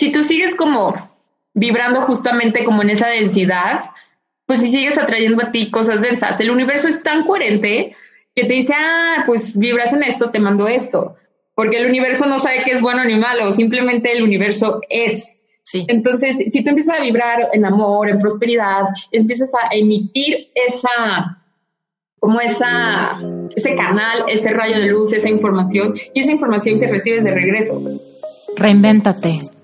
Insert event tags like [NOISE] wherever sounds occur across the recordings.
si tú sigues como vibrando justamente como en esa densidad, pues si sigues atrayendo a ti cosas densas, el universo es tan coherente que te dice, ah, pues vibras en esto, te mando esto, porque el universo no sabe qué es bueno ni malo, simplemente el universo es. Sí. Entonces, si tú empiezas a vibrar en amor, en prosperidad, empiezas a emitir esa, como esa, ese canal, ese rayo de luz, esa información, y esa información que recibes de regreso. Reinvéntate.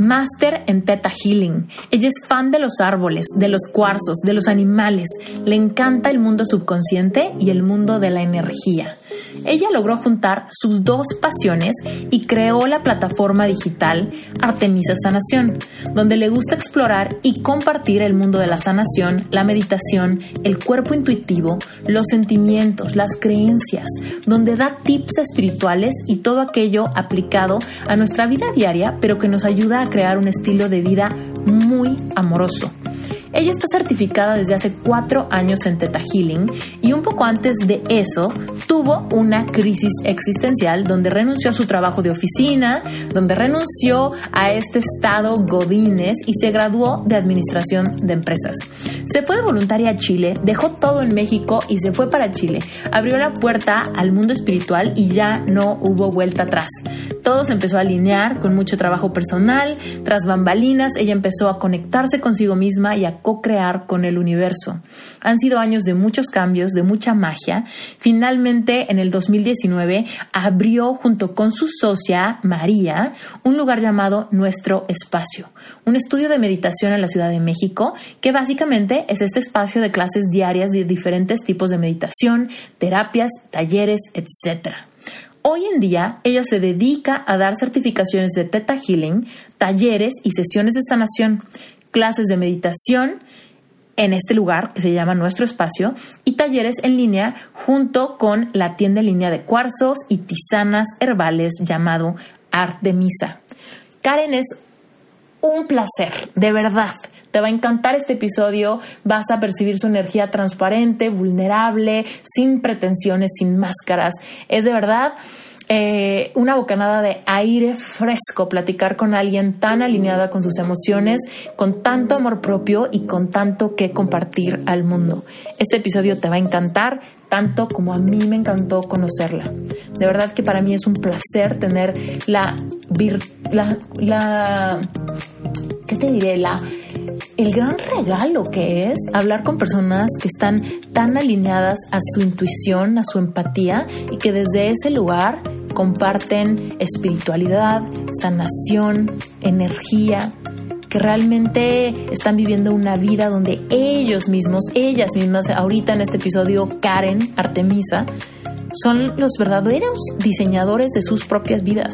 máster en Theta Healing. Ella es fan de los árboles, de los cuarzos, de los animales. Le encanta el mundo subconsciente y el mundo de la energía ella logró juntar sus dos pasiones y creó la plataforma digital Artemisa Sanación, donde le gusta explorar y compartir el mundo de la sanación, la meditación, el cuerpo intuitivo, los sentimientos, las creencias, donde da tips espirituales y todo aquello aplicado a nuestra vida diaria, pero que nos ayuda a crear un estilo de vida muy amoroso. Ella está certificada desde hace cuatro años en Theta Healing y un poco antes de eso tuvo una crisis existencial donde renunció a su trabajo de oficina, donde renunció a este estado Godínez y se graduó de Administración de Empresas. Se fue de voluntaria a Chile, dejó todo en México y se fue para Chile. Abrió la puerta al mundo espiritual y ya no hubo vuelta atrás. Todo se empezó a alinear con mucho trabajo personal, tras bambalinas, ella empezó a conectarse consigo misma y a co-crear con el universo. Han sido años de muchos cambios, de mucha magia. Finalmente, en el 2019, abrió junto con su socia, María, un lugar llamado Nuestro Espacio, un estudio de meditación en la Ciudad de México, que básicamente es este espacio de clases diarias de diferentes tipos de meditación, terapias, talleres, etc. Hoy en día, ella se dedica a dar certificaciones de Theta Healing, talleres y sesiones de sanación clases de meditación en este lugar que se llama Nuestro Espacio y talleres en línea junto con la tienda en línea de cuarzos y tisanas herbales llamado Artemisa. Karen es un placer, de verdad. Te va a encantar este episodio, vas a percibir su energía transparente, vulnerable, sin pretensiones, sin máscaras. Es de verdad eh, una bocanada de aire fresco, platicar con alguien tan alineada con sus emociones, con tanto amor propio y con tanto que compartir al mundo. Este episodio te va a encantar tanto como a mí me encantó conocerla. De verdad que para mí es un placer tener la, la, la ¿qué te diré? La, el gran regalo que es hablar con personas que están tan alineadas a su intuición, a su empatía y que desde ese lugar comparten espiritualidad, sanación, energía, que realmente están viviendo una vida donde ellos mismos, ellas mismas, ahorita en este episodio Karen, Artemisa, son los verdaderos diseñadores de sus propias vidas.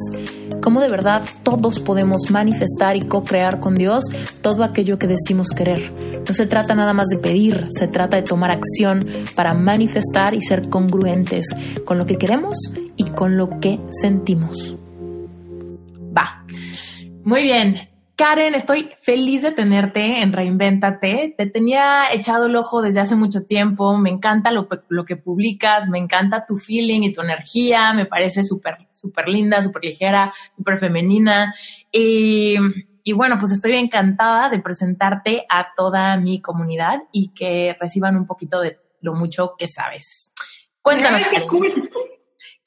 Cómo de verdad todos podemos manifestar y co-crear con Dios todo aquello que decimos querer. No se trata nada más de pedir, se trata de tomar acción para manifestar y ser congruentes con lo que queremos y con lo que sentimos. Va. Muy bien. Karen, estoy feliz de tenerte en Reinvéntate. Te tenía echado el ojo desde hace mucho tiempo. Me encanta lo, que publicas, me encanta tu feeling y tu energía. Me parece súper, súper linda, súper ligera, súper femenina. Y, y bueno, pues estoy encantada de presentarte a toda mi comunidad y que reciban un poquito de lo mucho que sabes. Cuéntanos.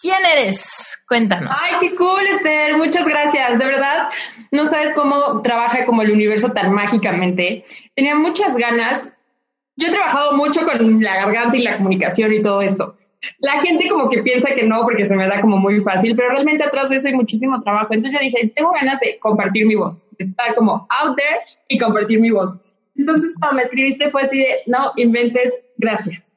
¿Quién eres? Cuéntanos. Ay, qué cool, Esther. Muchas gracias. De verdad, no sabes cómo trabaja como el universo tan mágicamente. Tenía muchas ganas. Yo he trabajado mucho con la garganta y la comunicación y todo esto. la gente como que piensa que no porque se me da como muy fácil, pero realmente atrás de eso hay muchísimo trabajo. Entonces yo dije, tengo ganas de compartir mi voz, estar como out there y compartir mi voz. Entonces cuando me escribiste fue así de, no inventes, gracias.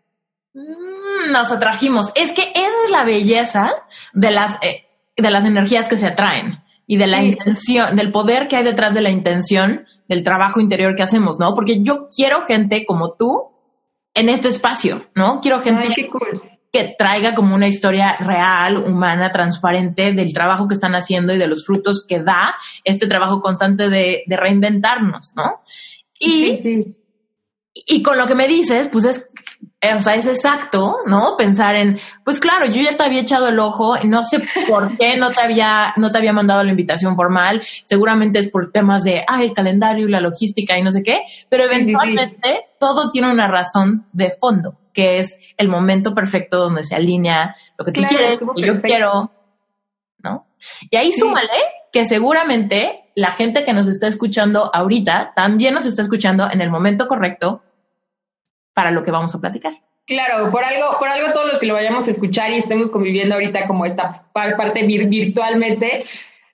Mm, nos atrajimos. Es que esa es la belleza de las, eh, de las energías que se atraen y de la intención, del poder que hay detrás de la intención del trabajo interior que hacemos, ¿no? Porque yo quiero gente como tú en este espacio, ¿no? Quiero gente que traiga como una historia real, humana, transparente del trabajo que están haciendo y de los frutos que da este trabajo constante de, reinventarnos, ¿no? Y, y con lo que me dices, pues es o sea, es exacto, ¿no? Pensar en, pues claro, yo ya te había echado el ojo, no sé por qué no te había, no te había mandado la invitación formal, seguramente es por temas de, ah, el calendario y la logística y no sé qué, pero eventualmente todo tiene una razón de fondo, que es el momento perfecto donde se alinea lo que tú quieres, lo que yo quiero, ¿no? Y ahí súmale que seguramente la gente que nos está escuchando ahorita también nos está escuchando en el momento correcto para lo que vamos a platicar. Claro, por algo, por algo todos los que lo vayamos a escuchar y estemos conviviendo ahorita como esta parte virtualmente,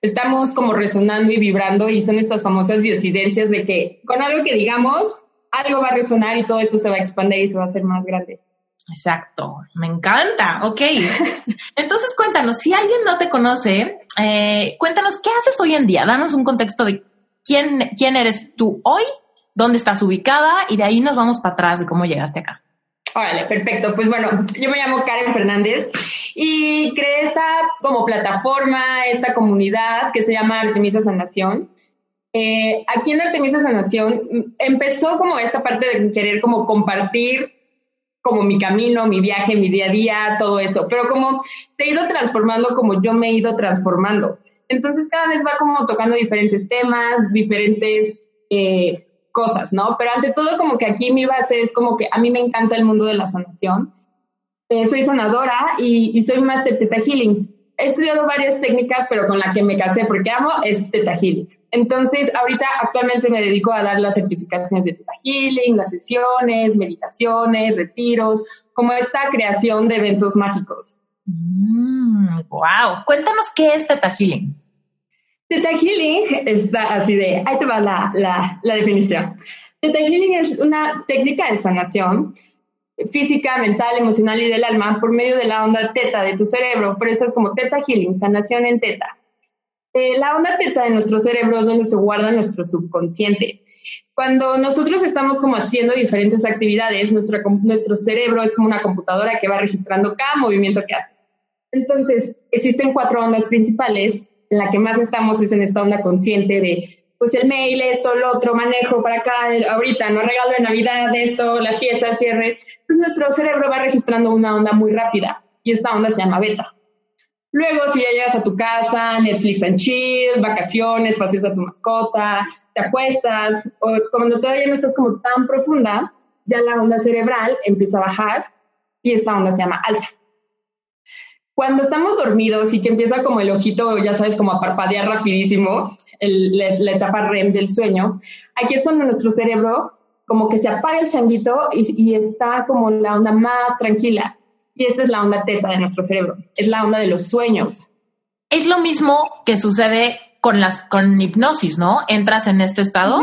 estamos como resonando y vibrando y son estas famosas diosidencias de que con algo que digamos, algo va a resonar y todo esto se va a expandir y se va a hacer más grande. Exacto, me encanta. Ok, [LAUGHS] entonces cuéntanos, si alguien no te conoce, eh, cuéntanos qué haces hoy en día, danos un contexto de quién, quién eres tú hoy dónde estás ubicada y de ahí nos vamos para atrás de cómo llegaste acá. Órale, perfecto. Pues bueno, yo me llamo Karen Fernández y creé esta como plataforma, esta comunidad que se llama Artemisa Sanación. Eh, aquí en Artemisa Sanación empezó como esta parte de querer como compartir como mi camino, mi viaje, mi día a día, todo eso, pero como se ha ido transformando como yo me he ido transformando. Entonces cada vez va como tocando diferentes temas, diferentes eh, cosas, ¿no? Pero ante todo, como que aquí mi base es como que a mí me encanta el mundo de la sanación. Eh, soy sanadora y, soy Master Teta Healing. He estudiado varias técnicas, pero con la que me casé porque amo es Teta Healing. Entonces, ahorita actualmente me dedico a dar las certificaciones de Teta Healing, las sesiones, meditaciones, retiros, como esta creación de eventos mágicos. wow. Mm, Cuéntanos qué es Teta Healing. Theta Healing está así de, ahí te va la, la, la definición. Theta Healing es una técnica de sanación física, mental, emocional y del alma por medio de la onda teta de tu cerebro. Por eso es como Theta Healing, sanación en teta. Eh, la onda teta de nuestro cerebro es donde se guarda nuestro subconsciente. Cuando nosotros estamos como haciendo diferentes actividades, nuestro, nuestro cerebro es como una computadora que va registrando cada movimiento que hace. Entonces, existen cuatro ondas principales en la que más estamos es en esta onda consciente de, pues el mail, esto, lo otro, manejo para acá, ahorita, no regalo de Navidad, esto, las fiestas, cierre. Pues nuestro cerebro va registrando una onda muy rápida y esta onda se llama beta. Luego, si ya llegas a tu casa, Netflix and chill, vacaciones, paseas a tu mascota, te acuestas, o cuando todavía no estás como tan profunda, ya la onda cerebral empieza a bajar y esta onda se llama alfa. Cuando estamos dormidos y que empieza como el ojito, ya sabes, como a parpadear rapidísimo, la, etapa REM del sueño, aquí es cuando nuestro cerebro como que se apaga el changuito y, está como la onda más tranquila. Y esta es la onda teta de nuestro cerebro, es la onda de los sueños. Es lo mismo que sucede con las con hipnosis, ¿no? Entras en este estado.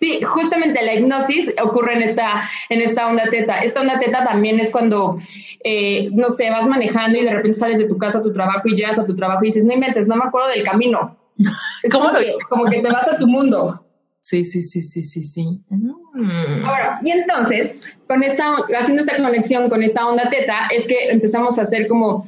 Sí, justamente la hipnosis ocurre en esta, en esta onda teta. Esta onda teta también es cuando, eh, no sé, vas manejando y de repente sales de tu casa a tu trabajo y llegas a tu trabajo y dices, no inventes, no me acuerdo del camino. [LAUGHS] ¿Cómo como, que, como que te vas a tu mundo. Sí, sí, sí, sí, sí, sí. Mm. Ahora, y entonces, con esta, haciendo esta conexión con esta onda teta, es que empezamos a hacer como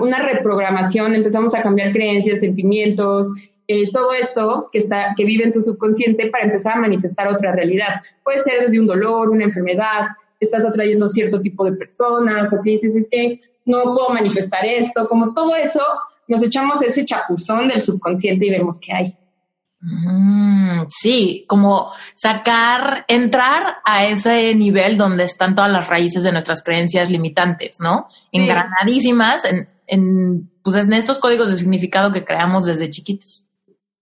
una reprogramación, empezamos a cambiar creencias, sentimientos, eh, todo esto que, está, que vive en tu subconsciente para empezar a manifestar otra realidad. Puede ser desde un dolor, una enfermedad, estás atrayendo cierto tipo de personas o que dices, es que no puedo manifestar esto, como todo eso, nos echamos ese chapuzón del subconsciente y vemos qué hay. Mm, sí, como sacar, entrar a ese nivel donde están todas las raíces de nuestras creencias limitantes, ¿no? Engranadísimas en, en, pues en estos códigos de significado que creamos desde chiquitos.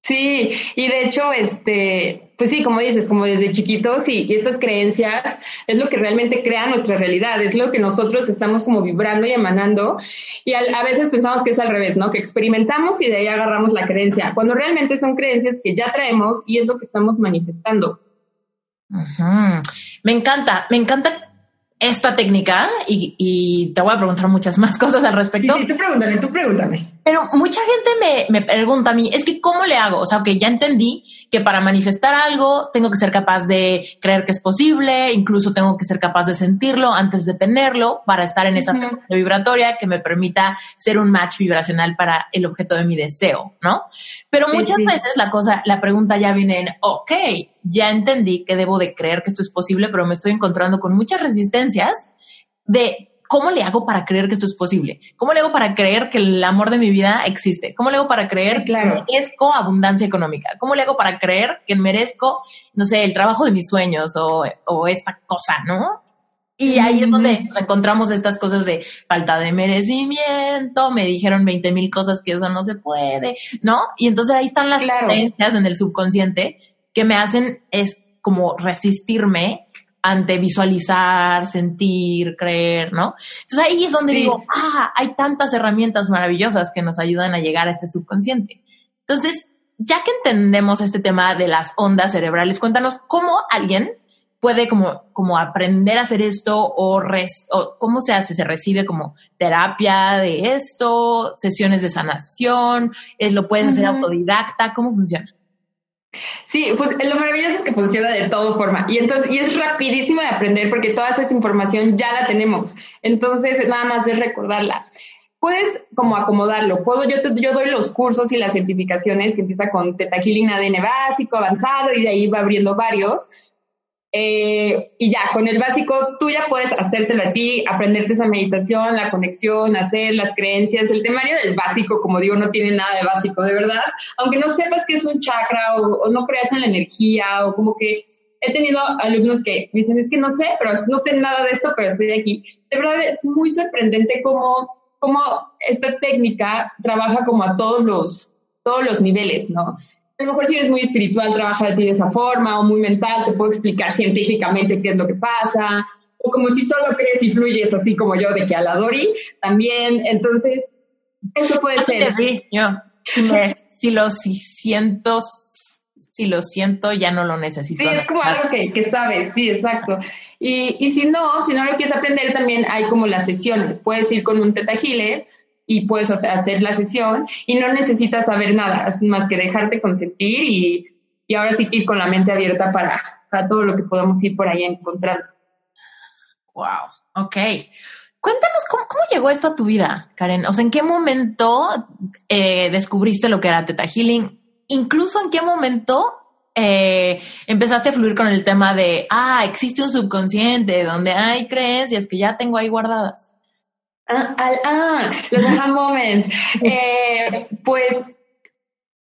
Sí, y de hecho, este, pues sí, como dices, como desde chiquitos y, estas creencias es lo que realmente crea nuestra realidad, es lo que nosotros estamos como vibrando y emanando y a, veces pensamos que es al revés, ¿no? Que experimentamos y de ahí agarramos la creencia, cuando realmente son creencias que ya traemos y es lo que estamos manifestando. Me encanta, me encanta esta técnica y, te voy a preguntar muchas más [LAUGHS] cosas al respecto. Sí, tú pregúntame, tú pregúntame. Pero mucha gente me, me, pregunta a mí, es que ¿cómo le hago? O sea, que ya entendí que para manifestar algo tengo que ser capaz de creer que es posible, incluso tengo que ser capaz de sentirlo antes de tenerlo para estar en esa vibratoria que me permita ser un match vibracional para el objeto de mi deseo, ¿no? Pero muchas veces la cosa, la pregunta ya viene en, ok, ya entendí que debo de creer que esto es posible, pero me estoy encontrando con muchas resistencias de ¿cómo le hago para creer que esto es posible? ¿Cómo le hago para creer que el amor de mi vida existe? ¿Cómo le hago para creer que merezco abundancia económica? ¿Cómo le hago para creer que merezco, no sé, el trabajo de mis sueños o, o esta cosa, ¿no? Y ahí es donde encontramos estas cosas de falta de merecimiento, me dijeron 20 mil cosas que eso no se puede, ¿no? Y entonces ahí están las creencias en el subconsciente que me hacen es como resistirme ante visualizar, sentir, creer, ¿no? Entonces ahí es donde digo, ah, hay tantas herramientas maravillosas que nos ayudan a llegar a este subconsciente. Entonces, ya que entendemos este tema de las ondas cerebrales, cuéntanos cómo alguien puede como, como aprender a hacer esto o, o cómo se hace, se recibe como terapia de esto, sesiones de sanación, es, lo pueden hacer autodidacta, ¿cómo funciona? Sí, pues lo maravilloso es que funciona de todo forma y entonces y es rapidísimo de aprender porque toda esa información ya la tenemos. Entonces nada más es recordarla. Puedes como acomodarlo. Puedo yo yo doy los cursos y las certificaciones que empieza con Teta Healing ADN básico, avanzado y de ahí va abriendo varios. Eh, y ya, con el básico, tú ya puedes hacértelo a ti, aprenderte esa meditación, la conexión, hacer las creencias. El temario del básico, como digo, no tiene nada de básico, de verdad. Aunque no sepas que es un chakra o, no creas en la energía o como que he tenido alumnos que dicen, es que no sé, pero no sé nada de esto, pero estoy aquí. De verdad es muy sorprendente cómo, cómo esta técnica trabaja como a todos los, todos los niveles, ¿no? A lo mejor si eres muy espiritual, trabaja de ti de esa forma, o muy mental, te puedo explicar científicamente qué es lo que pasa, o como si solo crees y fluyes así como yo, de que a la Dori también. Entonces, eso puede ser. Sí, yo. Si, me, [LAUGHS] si lo si siento, si lo siento, ya no lo necesito. Sí, es como algo que, que sabes, sí, exacto. Y, y si no, si no lo quieres aprender, también hay como las sesiones. Puedes ir con un teta y puedes hacer la sesión y no necesitas saber nada, más que dejarte consentir y, y ahora sí que ir con la mente abierta para, para todo lo que podamos ir por ahí a encontrar. Wow, ok. Cuéntanos cómo, cómo, llegó esto a tu vida, Karen. O sea, ¿en qué momento eh, descubriste lo que era Teta Healing? Incluso en qué momento eh, empezaste a fluir con el tema de, ah, existe un subconsciente donde hay creencias que ya tengo ahí guardadas. Ah, ah, los aha moments. [LAUGHS] Eh, pues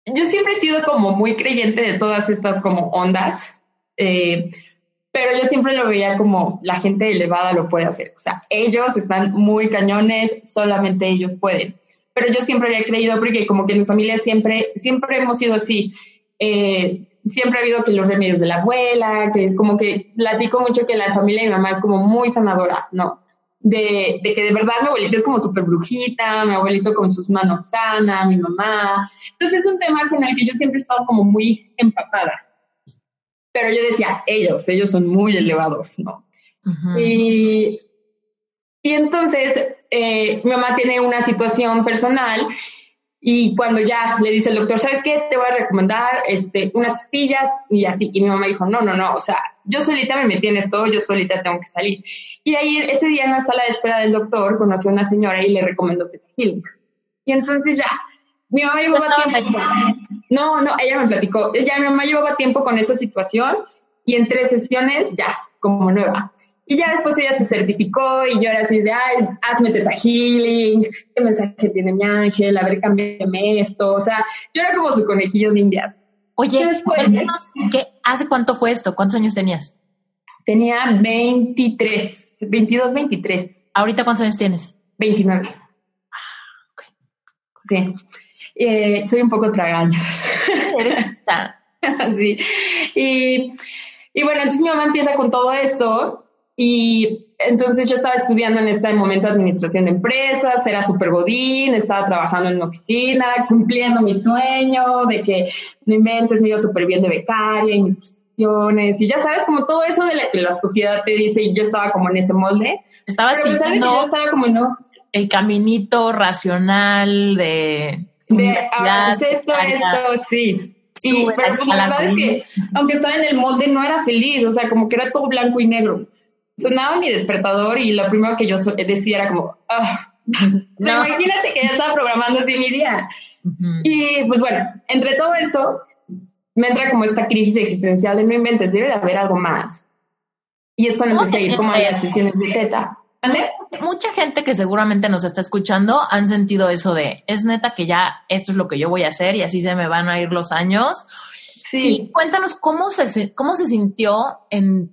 yo siempre he sido como muy creyente de todas estas como ondas, eh, pero yo siempre lo veía como la gente elevada lo puede hacer. O sea, ellos están muy cañones, solamente ellos pueden. Pero yo siempre había creído, porque como que en mi familia siempre, siempre hemos sido así. Eh, siempre ha habido que los remedios de la abuela, que como que platico mucho que la familia de mi mamá es como muy sanadora, ¿no? De, de, que de verdad mi abuelita es como súper brujita, mi abuelito con sus manos sana, mi mamá. Entonces es un tema con el que yo siempre he estado como muy empapada. Pero yo decía, ellos, ellos son muy elevados, ¿no? y, y, entonces eh, mi mamá tiene una situación personal y cuando ya le dice el doctor, ¿sabes qué? Te voy a recomendar este, unas pastillas y así. Y mi mamá dijo, no, no, no, o sea, yo solita me metí en esto, yo solita tengo que salir. Y ahí ese día en la sala de espera del doctor conoció a una señora y le recomendó Teta Healing. Y entonces ya, mi mamá llevaba tiempo. No, no, ella me platicó. Ya mi mamá llevaba tiempo con esta situación y en tres sesiones ya, como nueva. Y ya después ella se certificó y yo era así de, ay, hazme teta healing, qué mensaje tiene mi ángel, a ver, cámbiame esto. O sea, yo era como su conejillo de indias. Oye, ¿qué, ¿hace cuánto fue esto? ¿Cuántos años tenías? Tenía 23, 22, 23. ¿Ahorita cuántos años tienes? 29. Ah, ok. Sí. Eh, soy un poco tragaña. [LAUGHS] sí. Y, y bueno, entonces mi mamá empieza con todo esto y entonces yo estaba estudiando en este momento administración de empresas, era súper godín, estaba trabajando en una oficina, cumpliendo mi sueño de que no inventes, me iba súper bien de becaria y mis y ya sabes, como todo eso de la que la sociedad te dice y yo estaba como en ese molde. Estaba no, estaba como no. El caminito racional de... De, ah, esto, esto, sí. Y, pero pues, la verdad es que, aunque estaba en el molde, no era feliz, o sea, como que era todo blanco y negro sonaba mi despertador y lo primero que yo decía era como, ah, [LAUGHS] imagínate que ya estaba programando así mi día. Y pues bueno, entre todo esto, me entra como esta crisis existencial de no inventes, debe de haber algo más. Y es cuando empecé a ir como a las sesiones de teta. Mucha gente que seguramente nos está escuchando han sentido eso de, es neta que ya esto es lo que yo voy a hacer y así se me van a ir los años. Sí. Y cuéntanos cómo se, cómo se sintió en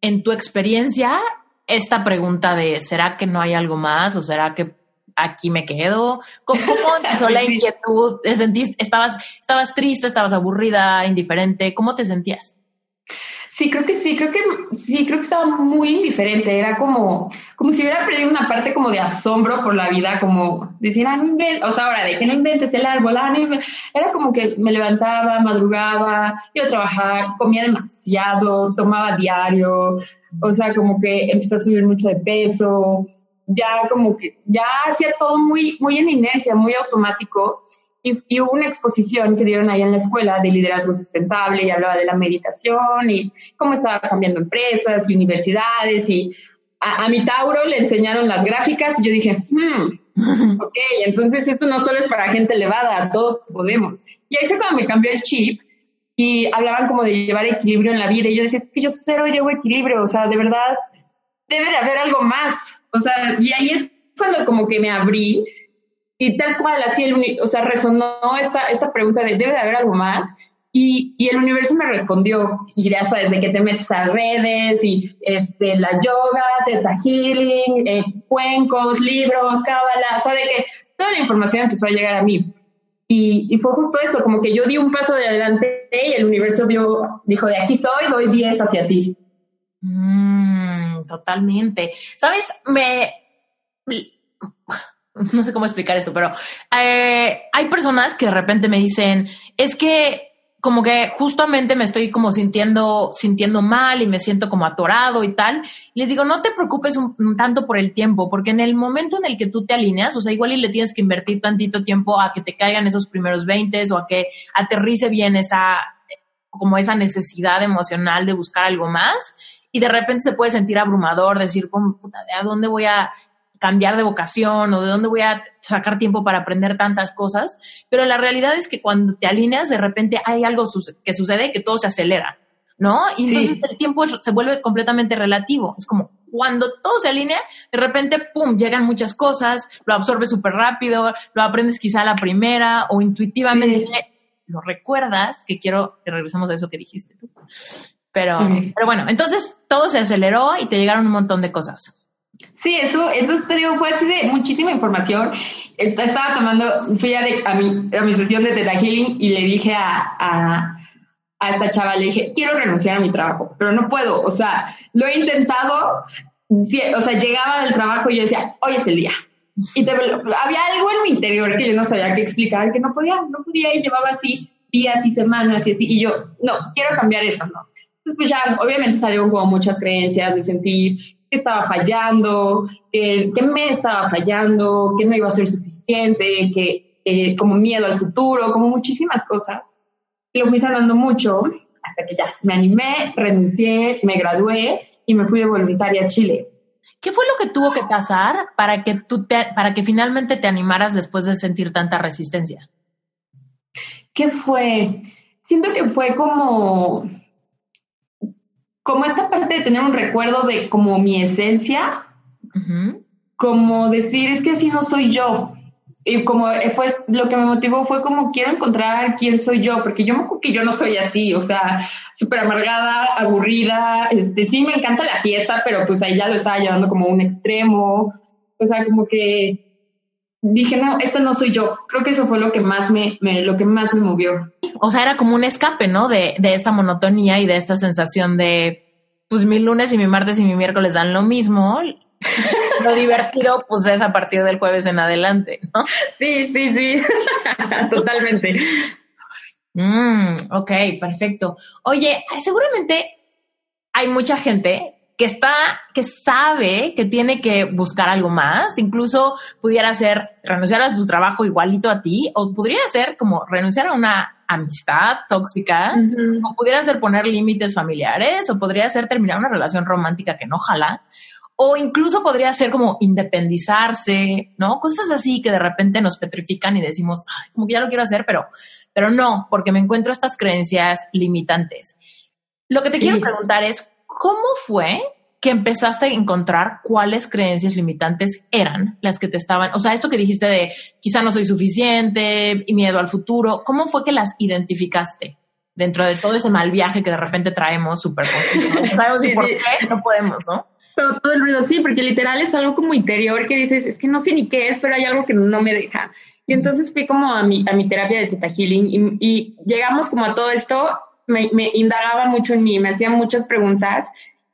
en tu experiencia, esta pregunta de ¿será que no hay algo más o será que aquí me quedo? ¿Cómo, empezó la inquietud? ¿Te sentiste, estabas, estabas triste, estabas aburrida, indiferente? ¿Cómo te sentías? Sí, creo que sí, creo que sí, creo que estaba muy indiferente. Era como, como si hubiera perdido una parte como de asombro por la vida, como decir, ah, no inventes, o sea, ahora de que no inventes el árbol, ah, no Era como que me levantaba, madrugaba, iba a trabajar, comía demasiado, tomaba diario, o sea, como que empecé a subir mucho de peso, ya como que, ya hacía todo muy, muy en inercia, muy automático y, hubo una exposición que dieron ahí en la escuela de liderazgo sustentable y hablaba de la meditación y cómo estaba cambiando empresas y universidades y a, mi Tauro le enseñaron las gráficas y yo dije, hmm, [LAUGHS] ok, entonces esto no solo es para gente elevada, todos podemos. Y ahí fue cuando me cambió el chip y hablaban como de llevar equilibrio en la vida y yo decía, es que yo cero llevo equilibrio, o sea, de verdad debe de haber algo más. O sea, y ahí es cuando como que me abrí y tal cual, así, el, o sea, resonó esta, esta pregunta de, ¿debe de haber algo más? Y, y, el universo me respondió, y ya sabes, de que te metes a redes, y este, la yoga, teta healing, eh, cuencos, libros, cábala, o sea, de que toda la información empezó a llegar a mí. Y, y, fue justo eso, como que yo di un paso de adelante y el universo dio, dijo, de aquí soy, doy 10 hacia ti. Mm, totalmente. ¿Sabes? Me no sé cómo explicar esto, pero eh, hay personas que de repente me dicen, es que como que justamente me estoy como sintiendo, sintiendo mal y me siento como atorado y tal. Les digo, no te preocupes tanto por el tiempo, porque en el momento en el que tú te alineas, o sea, igual y le tienes que invertir tantito tiempo a que te caigan esos primeros 20 o a que aterrice bien esa, como esa necesidad emocional de buscar algo más. Y de repente se puede sentir abrumador, decir, puta, ¿de a dónde voy a cambiar de vocación o de dónde voy a sacar tiempo para aprender tantas cosas, pero la realidad es que cuando te alineas, de repente hay algo que sucede que todo se acelera, ¿no? Y entonces el tiempo se vuelve completamente relativo. Es como cuando todo se alinea, de repente, ¡pum!, llegan muchas cosas, lo absorbes súper rápido, lo aprendes quizá a la primera o intuitivamente lo recuerdas, que quiero que regresemos a eso que dijiste tú. Pero, pero bueno, entonces todo se aceleró y te llegaron un montón de cosas. Sí, eso, entonces te digo, fue así de muchísima información. Estaba tomando, fui a, a, mi, a mi sesión de Theta Healing y le dije a, a, a, esta chava, le dije, quiero renunciar a mi trabajo, pero no puedo. O sea, lo he intentado, o sea, llegaba del trabajo y yo decía, hoy es el día. Y había algo en mi interior que yo no sabía qué explicar, que no podía, no podía y llevaba así días y semanas y así. Y yo, no, quiero cambiar eso, ¿no? Entonces, pues ya, obviamente salieron como muchas creencias de sentir qué estaba fallando, qué, me estaba fallando, qué no iba a ser suficiente, que como miedo al futuro, como muchísimas cosas. Y lo fui sanando mucho hasta que ya me animé, renuncié, me gradué y me fui de voluntaria a Chile. ¿Qué fue lo que tuvo que pasar para que tú te, para que finalmente te animaras después de sentir tanta resistencia? ¿Qué fue? Siento que fue como como esta parte de tener un recuerdo de como mi esencia, como decir, es que así no soy yo. Y como fue lo que me motivó fue como quiero encontrar quién soy yo, porque yo me acuerdo que yo no soy así, o sea, súper amargada, aburrida, este, sí me encanta la fiesta, pero pues ahí ya lo estaba llevando como un extremo, o sea, como que dije, no, esto no soy yo. Creo que eso fue lo que más me, me, lo que más me movió. O sea, era como un escape, ¿no? De, de esta monotonía y de esta sensación de, pues mi lunes y mi martes y mi miércoles dan lo mismo. [LAUGHS] lo divertido, pues es a partir del jueves en adelante, ¿no? Sí, sí, sí, [LAUGHS] totalmente. Mm, ok, perfecto. Oye, seguramente hay mucha gente que está, que sabe que tiene que buscar algo más, incluso pudiera ser renunciar a su trabajo igualito a ti, o podría ser como renunciar a una amistad tóxica, o pudiera ser poner límites familiares, o podría ser terminar una relación romántica que no jala, o incluso podría ser como independizarse, ¿no? Cosas así que de repente nos petrifican y decimos, como que ya lo quiero hacer, pero, pero no, porque me encuentro estas creencias limitantes. Lo que te quiero preguntar es, ¿cómo fue que empezaste a encontrar cuáles creencias limitantes eran las que te estaban, o sea, esto que dijiste de quizá no soy suficiente y miedo al futuro, ¿cómo fue que las identificaste dentro de todo ese mal viaje que de repente traemos súper No sabemos por qué no podemos, ¿no? Todo, el ruido, sí, porque literal es algo como interior que dices, es que no sé ni qué es, pero hay algo que no me deja. Y entonces fui como a mi, a mi terapia de Teta Healing y, llegamos como a todo esto, me, me indagaba mucho en mí, me hacían muchas preguntas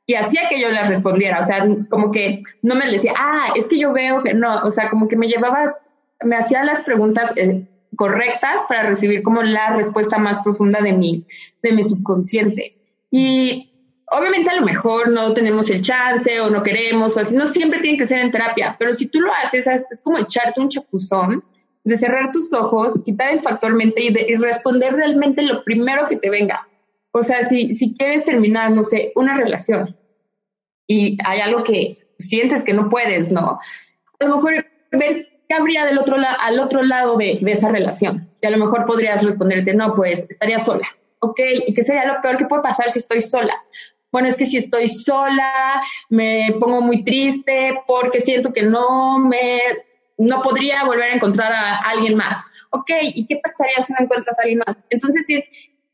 y hacía que yo las respondiera, o sea, como que no me decía, ah, es que yo veo que no, o sea, como que me llevaba, me hacía las preguntas eh, correctas para recibir como la respuesta más profunda de mi, de mi subconsciente. Y obviamente a lo mejor no tenemos el chance o no queremos, o así, no siempre tiene que ser en terapia, pero si tú lo haces, es como echarte un chapuzón de cerrar tus ojos, quitar el factor mente y, responder realmente lo primero que te venga. O sea, si, si quieres terminar, no sé, una relación y hay algo que sientes que no puedes, ¿no? A lo mejor ver qué habría del otro al otro lado de, de, esa relación. Y a lo mejor podrías responderte, no, pues estaría sola. Ok, ¿y qué sería lo peor que puede pasar si estoy sola? Bueno, es que si estoy sola, me pongo muy triste porque siento que no me, no podría volver a encontrar a alguien más. Ok, ¿y qué pasaría si no encuentras a alguien más? Entonces es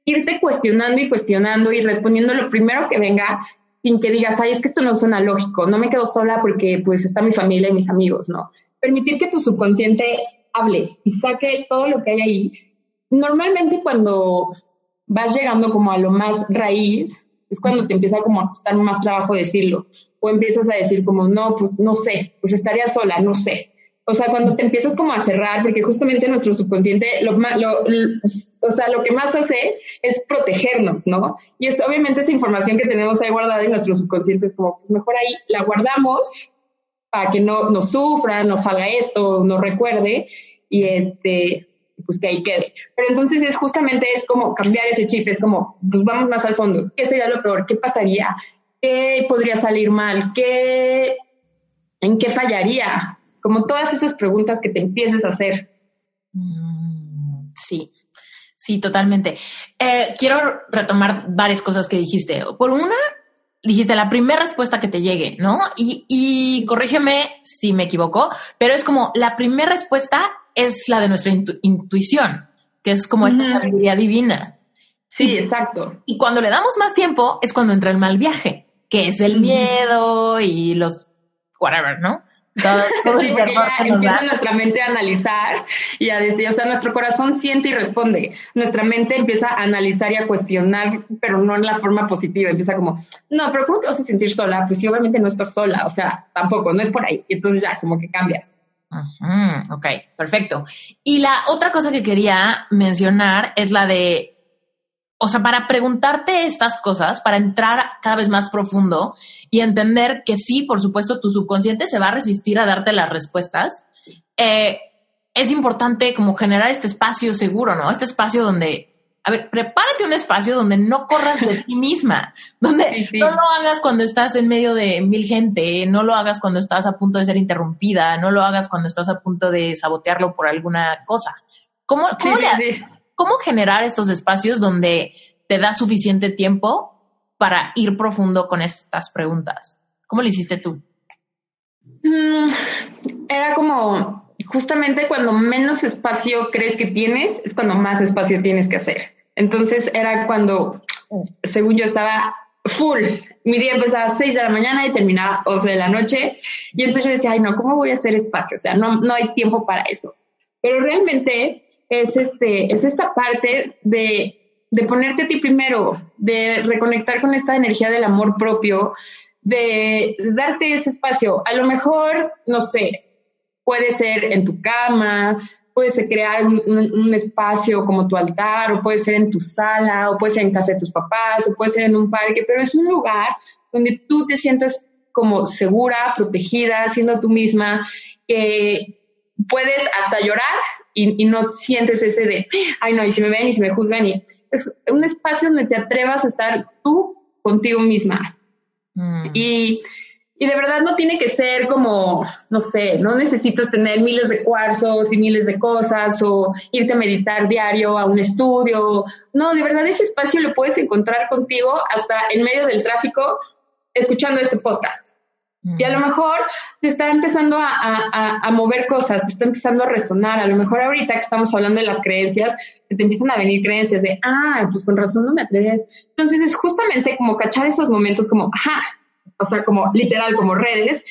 irte cuestionando y cuestionando y respondiendo lo primero que venga sin que digas, ay, es que esto no suena lógico, no me quedo sola porque pues está mi familia y mis amigos, ¿no? Permitir que tu subconsciente hable y saque todo lo que hay ahí. Normalmente cuando vas llegando como a lo más raíz, es cuando te empieza como a costar más trabajo decirlo. O empiezas a decir como, no, pues no sé, pues estaría sola, no sé o sea, cuando te empiezas como a cerrar, porque justamente nuestro subconsciente, lo, lo, o sea, lo que más hace es protegernos, ¿no? Y es obviamente esa información que tenemos ahí guardada en nuestro subconsciente es como, pues mejor ahí la guardamos para que no nos sufra, nos salga esto, nos recuerde y este, pues que ahí quede. Pero entonces es justamente es como cambiar ese chip, es como, pues vamos más al fondo, ¿qué sería lo peor? ¿Qué pasaría? ¿Qué podría salir mal? ¿Qué, en qué fallaría? Como todas esas preguntas que te empieces a hacer. Mm, sí, sí, totalmente. Eh, quiero retomar varias cosas que dijiste. Por una, dijiste la primera respuesta que te llegue, ¿no? Y, corrígeme si me equivoco, pero es como la primera respuesta es la de nuestra intuición, que es como esta sabiduría divina. Sí, exacto. Y cuando le damos más tiempo es cuando entra el mal viaje, que es el miedo y los whatever, ¿no? Todo, [LAUGHS] empieza nuestra mente a analizar y a decir, o sea, nuestro corazón siente y responde. Nuestra mente empieza a analizar y a cuestionar, pero no en la forma positiva. Empieza como, no, pero ¿cómo te vas a sentir sola? Pues sí, obviamente no estás sola, o sea, tampoco, no es por ahí. Y entonces ya, como que cambias. ok, perfecto. Y la otra cosa que quería mencionar es la de o sea, para preguntarte estas cosas, para entrar cada vez más profundo y entender que sí, por supuesto, tu subconsciente se va a resistir a darte las respuestas, eh, es importante como generar este espacio seguro, ¿no? Este espacio donde, a ver, prepárate un espacio donde no corras de ti misma, [LAUGHS] donde no lo hagas cuando estás en medio de mil gente, no lo hagas cuando estás a punto de ser interrumpida, no lo hagas cuando estás a punto de sabotearlo por alguna cosa. ¿Cómo, cómo ¿Cómo generar estos espacios donde te da suficiente tiempo para ir profundo con estas preguntas? ¿Cómo lo hiciste tú? Mm, era como justamente cuando menos espacio crees que tienes, es cuando más espacio tienes que hacer. Entonces era cuando, según yo, estaba full. Mi día empezaba a 6 de la mañana y terminaba a 11 de la noche. Y entonces yo decía, ay, no, ¿cómo voy a hacer espacio? O sea, no, no hay tiempo para eso. Pero realmente es, este, es esta parte de, de ponerte a ti primero, de reconectar con esta energía del amor propio, de darte ese espacio. A lo mejor, no sé, puede ser en tu cama, puede ser crear un, espacio como tu altar, o puede ser en tu sala, o puede ser en casa de tus papás, o puede ser en un parque, pero es un lugar donde tú te sientas como segura, protegida, siendo tú misma, que puedes hasta llorar y, no sientes ese de, ay no, y si me ven y si me juzgan, y es un espacio donde te atrevas a estar tú contigo misma. Mm. Y y de verdad no tiene que ser como, no sé, no necesitas tener miles de cuarzos y miles de cosas o irte a meditar diario a un estudio. No, de verdad ese espacio lo puedes encontrar contigo hasta en medio del tráfico escuchando este podcast. Y a lo mejor te está empezando a, a, mover cosas, te está empezando a resonar. A lo mejor ahorita que estamos hablando de las creencias, te empiezan a venir creencias de, ah, pues con razón no me atreves. Entonces es justamente como cachar esos momentos como, ajá, o sea, como literal, como redes.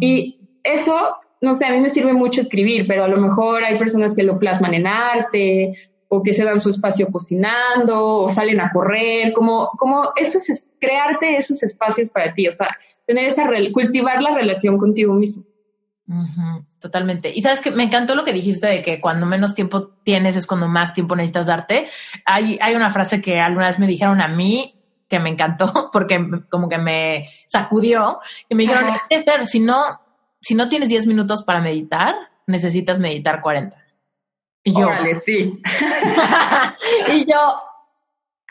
Y eso, no sé, a mí me sirve mucho escribir, pero a lo mejor hay personas que lo plasman en arte o que se dan su espacio cocinando o salen a correr, como, como eso es, crearte esos espacios para ti, o sea, tener esa, cultivar la relación contigo mismo. Totalmente. Y sabes que me encantó lo que dijiste de que cuando menos tiempo tienes es cuando más tiempo necesitas darte. Hay, hay una frase que alguna vez me dijeron a mí que me encantó [LAUGHS] porque como que me sacudió y me dijeron, Esther, si no, si no tienes 10 minutos para meditar, necesitas meditar 40. Y yo, sí. [LAUGHS] y yo,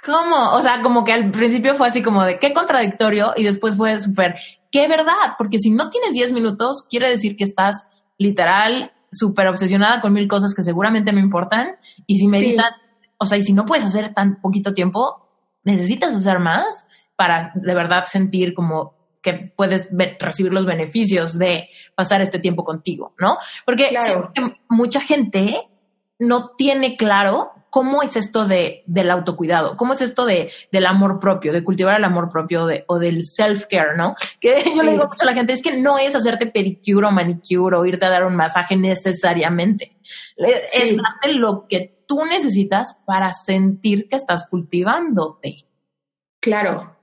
¿cómo? O sea, como que al principio fue así como de qué contradictorio y después fue súper, qué verdad, porque si no tienes 10 minutos, quiere decir que estás literal súper obsesionada con mil cosas que seguramente no importan. Y si meditas, o sea, y si no puedes hacer tan poquito tiempo, necesitas hacer más para de verdad sentir como que puedes recibir los beneficios de pasar este tiempo contigo, ¿no? Porque mucha gente no tiene claro cómo es esto de, del autocuidado, cómo es esto de, del amor propio, de cultivar el amor propio de, o del self-care, ¿no? [LAUGHS] Que yo le digo a la gente, es que no es hacerte pedicure o manicure o irte a dar un masaje necesariamente. Es darte lo que tú necesitas para sentir que estás cultivándote. Claro.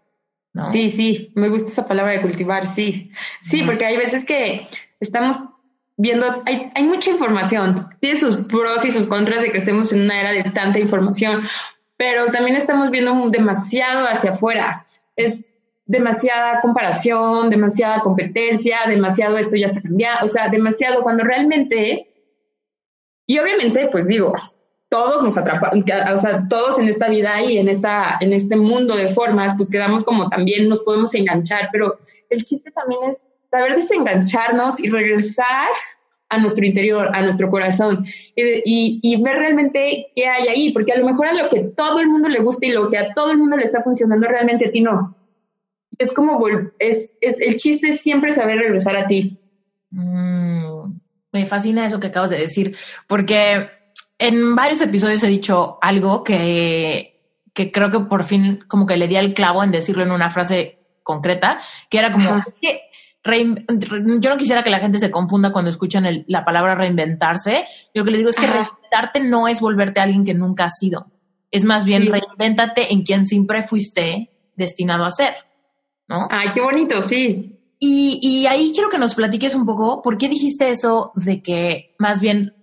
Sí, sí, me gusta esa palabra de cultivar, sí. Sí, porque hay veces que estamos viendo, hay, hay mucha información, tiene sus pros y sus contras de que estemos en una era de tanta información, pero también estamos viendo demasiado hacia afuera. Es demasiada comparación, demasiada competencia, demasiado esto ya está cambiando, o sea, demasiado cuando realmente, y obviamente, pues digo, todos nos atrapan, o sea, todos en esta vida y en, esta, en este mundo de formas, pues quedamos como también nos podemos enganchar, pero el chiste también es saber desengancharnos y regresar a nuestro interior, a nuestro corazón y, y, ver realmente qué hay ahí, porque a lo mejor a lo que todo el mundo le gusta y lo que a todo el mundo le está funcionando realmente a ti no. Es como, es, es el chiste es siempre saber regresar a ti. Mm, me fascina eso que acabas de decir, porque en varios episodios he dicho algo que, que creo que por fin como que le di al clavo en decirlo en una frase concreta, que era como, yo no quisiera que la gente se confunda cuando escuchan la palabra reinventarse. Yo lo que le digo es que reinventarte no es volverte a alguien que nunca has sido. Es más bien reinventate en quien siempre fuiste destinado a ser, ¿no? Ay, qué bonito, sí. Y, y ahí quiero que nos platiques un poco, ¿por qué dijiste eso de que más bien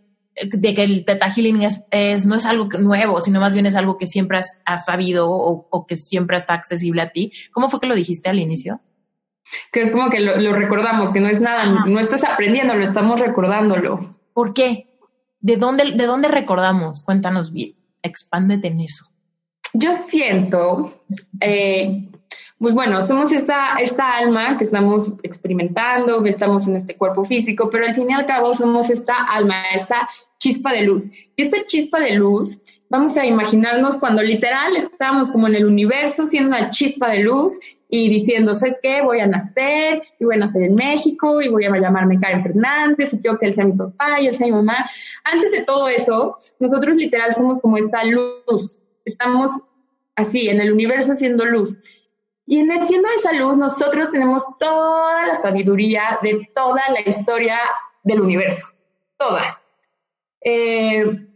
de que el Teta Healing es, no es algo nuevo, sino más bien es algo que siempre has, sabido o, que siempre está accesible a ti. ¿Cómo fue que lo dijiste al inicio? Que es como que lo, recordamos, que no es nada, no estás aprendiendo, lo estamos recordándolo. ¿Por qué? ¿De dónde, ¿De dónde recordamos? Cuéntanos bien, expándete en eso. Yo siento, eh, pues bueno, somos esta, esta alma que estamos experimentando, que estamos en este cuerpo físico, pero al fin y al cabo somos esta alma, esta chispa de luz. Y esta chispa de luz, vamos a imaginarnos cuando literal estamos como en el universo siendo una chispa de luz y diciendo, ¿sabes qué? Voy a nacer y voy a nacer en México y voy a llamarme Karen Fernández y quiero que él sea mi papá y él sea mi mamá. Antes de todo eso, nosotros literal somos como esta luz. Estamos así, en el universo haciendo luz. Y en siendo esa luz, nosotros tenemos toda la sabiduría de toda la historia del universo, toda. Eh,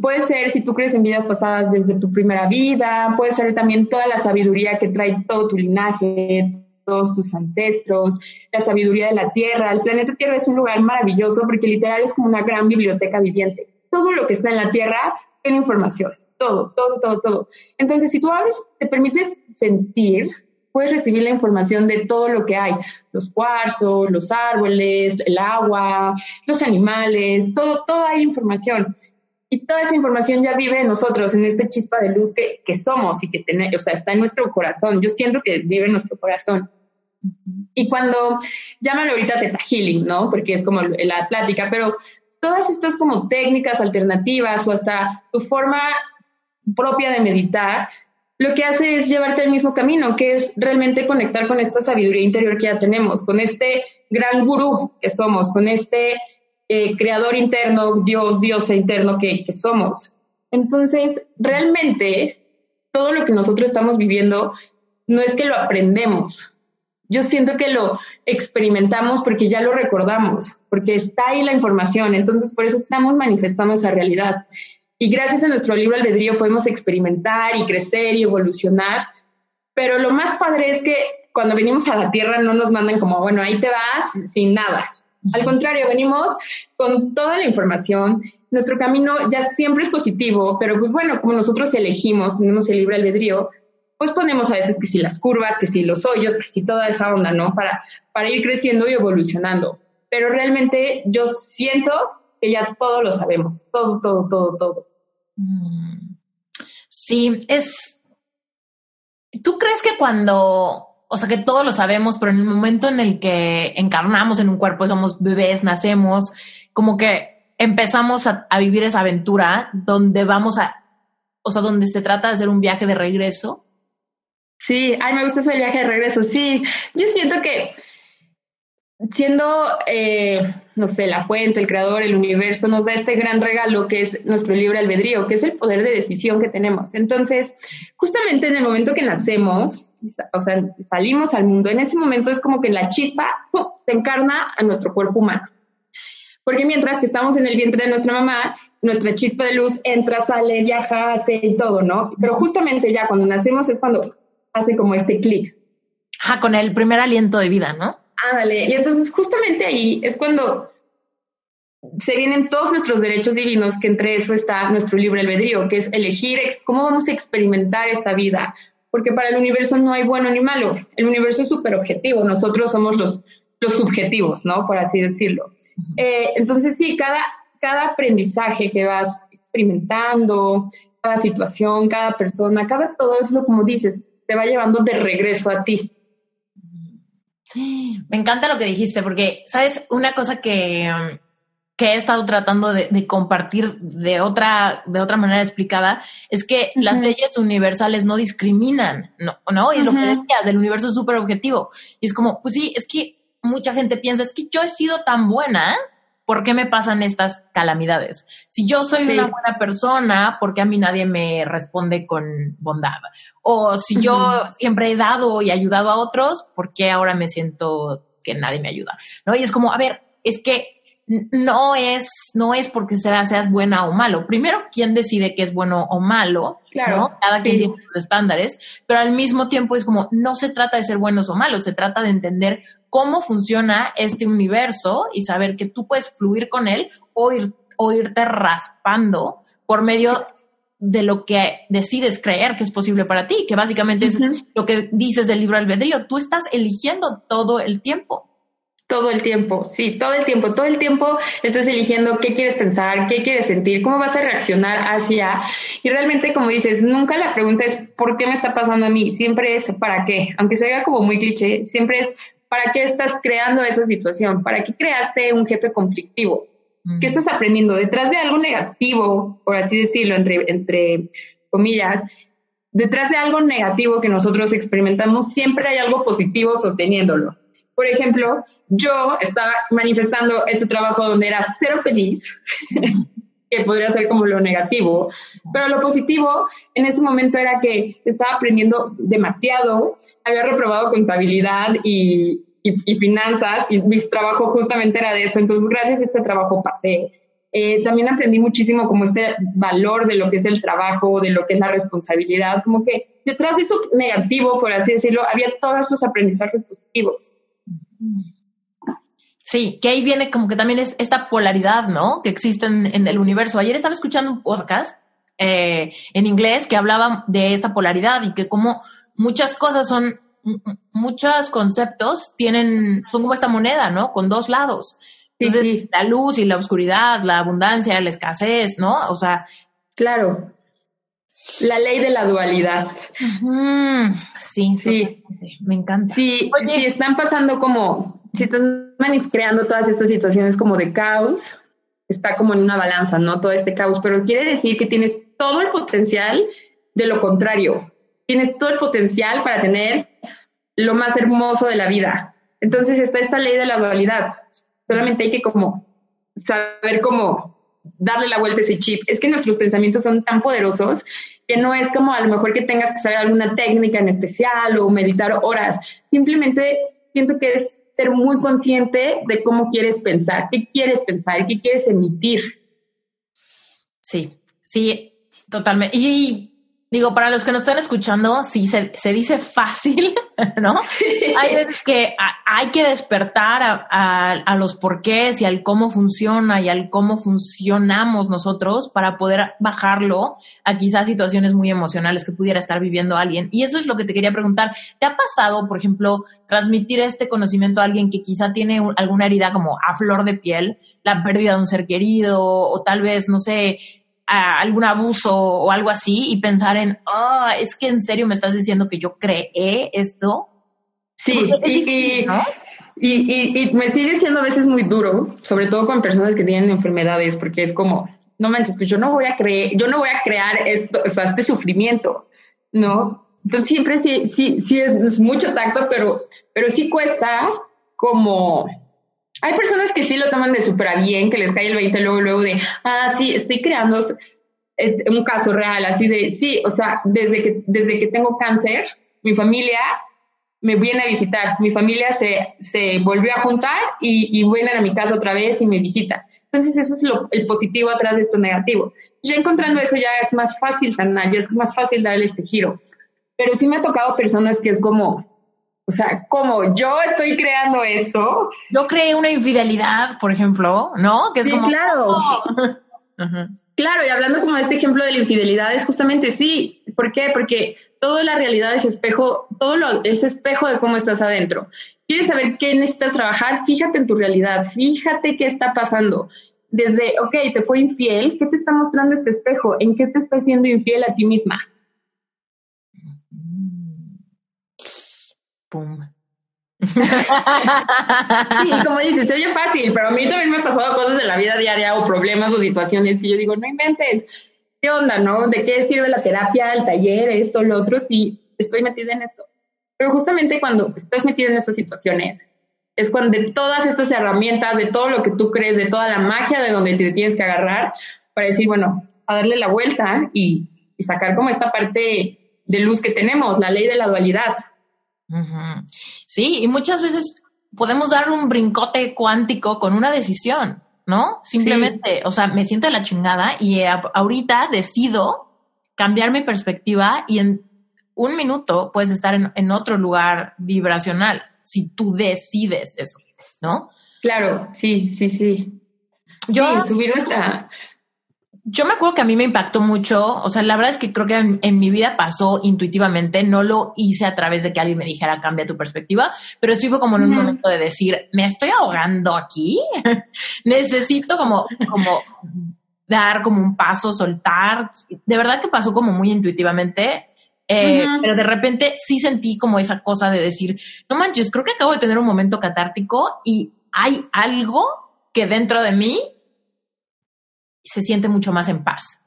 puede ser si tú crees en vidas pasadas desde tu primera vida, puede ser también toda la sabiduría que trae todo tu linaje, todos tus ancestros, la sabiduría de la Tierra. El planeta Tierra es un lugar maravilloso porque literal es como una gran biblioteca viviente. Todo lo que está en la Tierra tiene información, todo, todo, todo, todo. Entonces, si tú abres, te permites sentir, puedes recibir la información de todo lo que hay, los cuarzos, los árboles, el agua, los animales, todo, toda hay información. Y toda esa información ya vive en nosotros, en esta chispa de luz que, que somos y que tenemos, o sea, está en nuestro corazón. Yo siento que vive en nuestro corazón. Y cuando, llámalo ahorita Teta Healing, ¿no? Porque es como la plática, pero todas estas como técnicas alternativas o hasta tu forma propia de meditar, lo que hace es llevarte al mismo camino, que es realmente conectar con esta sabiduría interior que ya tenemos, con este gran gurú que somos, con este eh, creador interno, Dios, Dios interno que, somos. Entonces, realmente, todo lo que nosotros estamos viviendo no es que lo aprendemos. Yo siento que lo experimentamos porque ya lo recordamos, porque está ahí la información, entonces por eso estamos manifestando esa realidad. Y gracias a nuestro libro albedrío podemos experimentar y crecer y evolucionar. Pero lo más padre es que cuando venimos a la Tierra no nos mandan como, bueno, ahí te vas sin nada. Al contrario, venimos con toda la información. Nuestro camino ya siempre es positivo, pero pues bueno, como nosotros elegimos, tenemos el libre albedrío, pues ponemos a veces que si las curvas, que si los hoyos, que si toda esa onda, ¿no? Para, para ir creciendo y evolucionando. Pero realmente yo siento que ya todo lo sabemos, todo, todo, todo, todo. Mm. Sí, es... ¿Tú crees que cuando, o sea, que todos lo sabemos, pero en el momento en el que encarnamos en un cuerpo, somos bebés, nacemos, como que empezamos a, vivir esa aventura donde vamos a, o sea, donde se trata de hacer un viaje de regreso? Sí, ay, me gusta ese viaje de regreso. Sí, yo siento que siendo, eh, no sé, la fuente, el creador, el universo, nos da este gran regalo que es nuestro libre albedrío, que es el poder de decisión que tenemos. Entonces, justamente en el momento que nacemos, o sea, salimos al mundo, en ese momento es como que la chispa se encarna a nuestro cuerpo humano. Porque mientras que estamos en el vientre de nuestra mamá, nuestra chispa de luz entra, sale, viaja, hace y todo, ¿no? Pero justamente ya cuando nacemos es cuando hace como este clic. Ajá, con el primer aliento de vida, ¿no? Ándale, y entonces justamente ahí es cuando se vienen todos nuestros derechos divinos, que entre eso está nuestro libre albedrío, que es elegir cómo vamos a experimentar esta vida, porque para el universo no hay bueno ni malo, el universo es súper objetivo, nosotros somos los, los subjetivos, ¿no? Por así decirlo. Eh, entonces sí, cada, cada aprendizaje que vas experimentando, cada situación, cada persona, cada todo es lo como dices, te va llevando de regreso a ti. Me encanta lo que dijiste, porque, ¿sabes? Una cosa que, um, que he estado tratando de, compartir de otra, de otra manera explicada es que las leyes universales no discriminan, ¿no? ¿no? Y lo que decías, el universo es súper objetivo. Y es como, pues sí, es que mucha gente piensa, es que yo he sido tan buena ¿por qué me pasan estas calamidades? Si yo soy una buena persona, ¿por qué a mí nadie me responde con bondad? O si yo siempre he dado y ayudado a otros, ¿por qué ahora me siento que nadie me ayuda? ¿No? Y es como, a ver, es que no es, no es porque seas, seas buena o malo. Primero, ¿quién decide qué es bueno o malo? Claro. Cada quien tiene sus estándares, pero al mismo tiempo es como, no se trata de ser buenos o malos, se trata de entender cómo funciona este universo y saber que tú puedes fluir con él o, ir, o irte raspando por medio de lo que decides creer que es posible para ti, que básicamente es lo que dices del libro albedrío. Tú estás eligiendo todo el tiempo. Todo el tiempo, sí, todo el tiempo, todo el tiempo estás eligiendo qué quieres pensar, qué quieres sentir, cómo vas a reaccionar hacia. Y realmente, como dices, nunca la pregunta es ¿por qué me está pasando a mí? Siempre es ¿para qué? Aunque se vea como muy cliché, siempre es ¿para qué estás creando esa situación? ¿Para qué creaste un jefe conflictivo? ¿Qué estás aprendiendo? Detrás de algo negativo, por así decirlo, entre, entre comillas, detrás de algo negativo que nosotros experimentamos, siempre hay algo positivo sosteniéndolo. Por ejemplo, yo estaba manifestando este trabajo donde era cero feliz que podría ser como lo negativo. Pero lo positivo en ese momento era que estaba aprendiendo demasiado, había reprobado contabilidad y, y, finanzas y mi trabajo justamente era de eso. Entonces, gracias a este trabajo pasé. Eh, también aprendí muchísimo como este valor de lo que es el trabajo, de lo que es la responsabilidad, como que detrás de eso negativo, por así decirlo, había todos esos aprendizajes positivos. Sí, que ahí viene como que también es esta polaridad, ¿no? Que existe en, el universo. Ayer estaba escuchando un podcast eh, en inglés que hablaba de esta polaridad y que como muchas cosas son, muchos conceptos tienen, son como esta moneda, ¿no? Con dos lados. Entonces, la luz y la oscuridad, la abundancia, la escasez, ¿no? O sea. Claro. La ley de la dualidad. Sí, sí. Me encanta. Sí, si están pasando como si están creando todas estas situaciones como de caos, está como en una balanza, ¿no? Todo este caos, pero quiere decir que tienes todo el potencial de lo contrario. Tienes todo el potencial para tener lo más hermoso de la vida. Entonces está esta ley de la dualidad. Solamente hay que como saber cómo darle la vuelta a ese chip. Es que nuestros pensamientos son tan poderosos que no es como a lo mejor que tengas que saber alguna técnica en especial o meditar horas. Simplemente siento que es ser muy consciente de cómo quieres pensar, qué quieres pensar, qué quieres emitir. Sí, sí, totalmente. Y digo, para los que nos están escuchando, sí, se, se dice fácil, [LAUGHS] ¿no? hay [LAUGHS] veces que hay que despertar a, a, los porqués y al cómo funciona y al cómo funcionamos nosotros para poder bajarlo a quizás situaciones muy emocionales que pudiera estar viviendo alguien. Y eso es lo que te quería preguntar. ¿Te ha pasado, por ejemplo, transmitir este conocimiento a alguien que quizá tiene alguna herida como a flor de piel, la pérdida de un ser querido o tal vez, no sé, algún abuso o algo así y pensar en, ah, es que en serio me estás diciendo que yo creé esto. Sí, sí, y, y, me sigue siendo a veces muy duro, sobre todo con personas que tienen enfermedades, porque es como, no manches, pues yo no voy a creer, yo no voy a crear esto, o sea, este sufrimiento, ¿no? Entonces siempre sí, sí, sí es, mucho tacto, pero, pero sí cuesta como hay personas que sí lo toman de súper bien, que les cae el 20 luego, luego de, ah, sí, estoy creando un caso real, así de, sí, o sea, desde que, desde que tengo cáncer, mi familia me viene a visitar, mi familia se, se volvió a juntar y, y vienen a mi casa otra vez y me visitan. Entonces eso es lo, el positivo atrás de esto negativo. Ya encontrando eso ya es más fácil sanar, ya es más fácil darle este giro. Pero sí me ha tocado personas que es como, o sea, como yo estoy creando esto. Yo creé una infidelidad, por ejemplo, ¿no? Que es sí, claro. [LAUGHS] Claro, y hablando como de este ejemplo de la infidelidad, es justamente sí. ¿Por qué? Porque toda la realidad es espejo, todo lo, es espejo de cómo estás adentro. ¿Quieres saber qué necesitas trabajar? Fíjate en tu realidad, fíjate qué está pasando. Desde, ok, te fue infiel, ¿qué te está mostrando este espejo? ¿En qué te está haciendo infiel a ti misma? Pum. sí, como dices, se oye fácil, pero a mí también me han pasado cosas en la vida diaria o problemas o situaciones que yo digo, no inventes, ¿qué onda, no? ¿De qué sirve la terapia, el taller, esto, lo otro, si estoy metida en esto? Pero justamente cuando estás metida en estas situaciones, es cuando de todas estas herramientas, de todo lo que tú crees, de toda la magia de donde te tienes que agarrar, para decir, bueno, a darle la vuelta y, y sacar como esta parte de luz que tenemos, la ley de la dualidad Sí, y muchas veces podemos dar un brincote cuántico con una decisión, ¿no? Simplemente, o sea, me siento de la chingada y ahorita decido cambiar mi perspectiva y en un minuto puedes estar en, otro lugar vibracional si tú decides eso, ¿no? Claro, sí, sí, sí. Yo subir nuestra, yo me acuerdo que a mí me impactó mucho, o sea, la verdad es que creo que en, mi vida pasó intuitivamente, no lo hice a través de que alguien me dijera cambia tu perspectiva, pero sí fue como en un momento de decir, me estoy ahogando aquí, [LAUGHS] necesito como, como dar como un paso, soltar, de verdad que pasó como muy intuitivamente, eh, pero de repente sí sentí como esa cosa de decir, no manches, creo que acabo de tener un momento catártico y hay algo que dentro de mí se siente mucho más en paz.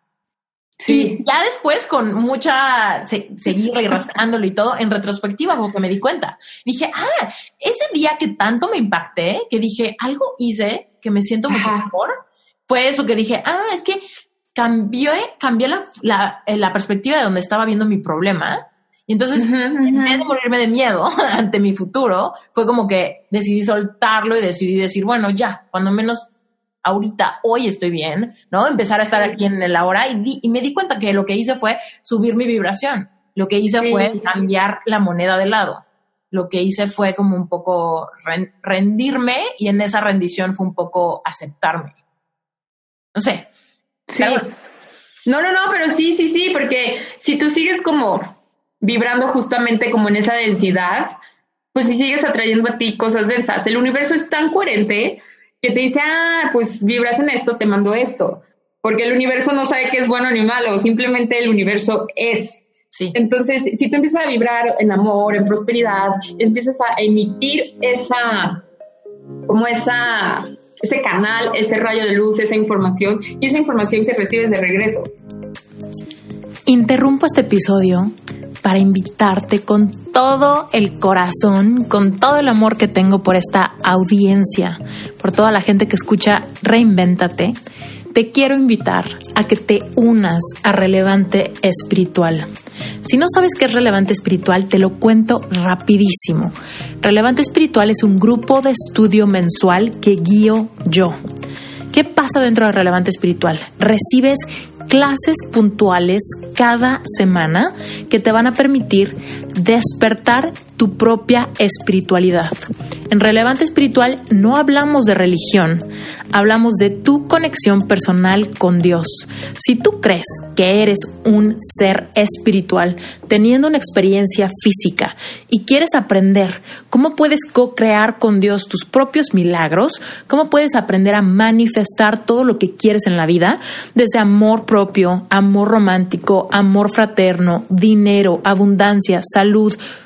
Sí. Y ya después, con mucha, seguir y rascándolo y todo, en retrospectiva, como que me di cuenta. Dije, ah, ese día que tanto me impacté, que dije, algo hice que me siento mucho mejor, fue eso que dije, ah, es que cambié, cambié la, eh, la, perspectiva de donde estaba viendo mi problema. Y entonces, en vez de morirme de miedo [LAUGHS] ante mi futuro, fue como que decidí soltarlo y decidí decir, bueno, ya, cuando menos ahorita, hoy estoy bien, ¿no? Empezar a estar aquí en el ahora y, y me di cuenta que lo que hice fue subir mi vibración. Lo que hice fue cambiar la moneda de lado. Lo que hice fue como un poco rendirme y en esa rendición fue un poco aceptarme. No sé. Sí. No, no, no, pero sí, sí, sí, porque si tú sigues como vibrando justamente como en esa densidad, pues si sigues atrayendo a ti cosas densas, el universo es tan coherente que te dice, ah, pues vibras en esto, te mando esto, porque el universo no sabe qué es bueno ni malo, simplemente el universo es. Sí. Entonces, si tú empiezas a vibrar en amor, en prosperidad, empiezas a emitir esa, como esa, ese canal, ese rayo de luz, esa información, y esa información que recibes de regreso. Interrumpo este episodio para invitarte con todo el corazón, con todo el amor que tengo por esta audiencia, por toda la gente que escucha Reinvéntate, te quiero invitar a que te unas a Relevante Espiritual. Si no sabes qué es Relevante Espiritual, te lo cuento rapidísimo. Relevante Espiritual es un grupo de estudio mensual que guío yo. ¿Qué pasa dentro de Relevante Espiritual? Recibes clases puntuales cada semana que te van a permitir despertar tu propia espiritualidad. En Relevante Espiritual no hablamos de religión, hablamos de tu conexión personal con Dios. Si tú crees que eres un ser espiritual teniendo una experiencia física y quieres aprender cómo puedes co-crear con Dios tus propios milagros, cómo puedes aprender a manifestar todo lo que quieres en la vida, desde amor propio, amor romántico, amor fraterno, dinero, abundancia, salud,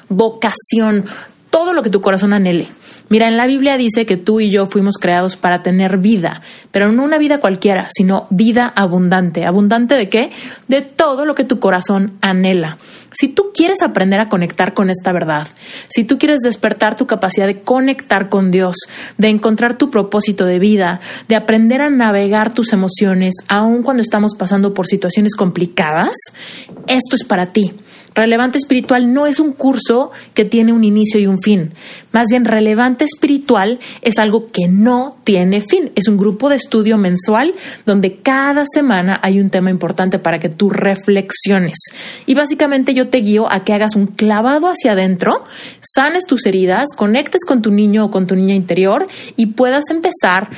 vocación, todo lo que tu corazón anhele. Mira, en la Biblia dice que tú y yo fuimos creados para tener vida, pero no una vida cualquiera, sino vida abundante. ¿Abundante de qué? De todo lo que tu corazón anhela. Si tú quieres aprender a conectar con esta verdad, si tú quieres despertar tu capacidad de conectar con Dios, de encontrar tu propósito de vida, de aprender a navegar tus emociones, aun cuando estamos pasando por situaciones complicadas, esto es para ti. Relevante espiritual no es un curso que tiene un inicio y un fin. Más bien, relevante espiritual es algo que no tiene fin. Es un grupo de estudio mensual donde cada semana hay un tema importante para que tú reflexiones. Y básicamente yo te guío a que hagas un clavado hacia adentro, sanes tus heridas, conectes con tu niño o con tu niña interior y puedas empezar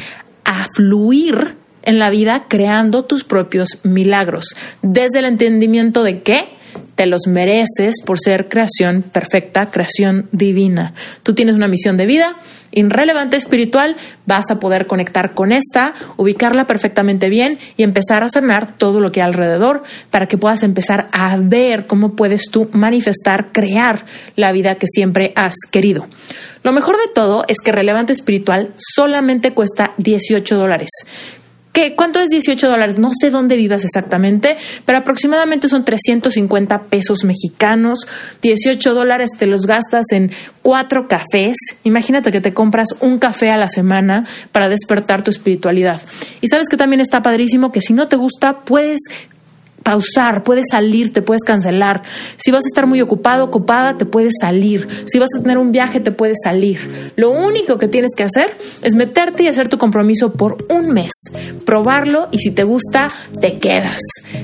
a fluir en la vida creando tus propios milagros. Desde el entendimiento de que te los mereces por ser creación perfecta, creación divina. Tú tienes una misión de vida irrelevante espiritual, vas a poder conectar con esta, ubicarla perfectamente bien y empezar a sanar todo lo que hay alrededor para que puedas empezar a ver cómo puedes tú manifestar, crear la vida que siempre has querido. Lo mejor de todo es que relevante espiritual solamente cuesta 18 dólares. ¿Cuánto es 18 dólares? No sé dónde vivas exactamente, pero aproximadamente son 350 pesos mexicanos. 18 dólares te los gastas en cuatro cafés. Imagínate que te compras un café a la semana para despertar tu espiritualidad. Y sabes que también está padrísimo que si no te gusta, puedes pausar, puedes salir, te puedes cancelar. Si vas a estar muy ocupado, ocupada, te puedes salir. Si vas a tener un viaje, te puedes salir. Lo único que tienes que hacer es meterte y hacer tu compromiso por un mes, probarlo y si te gusta, te quedas.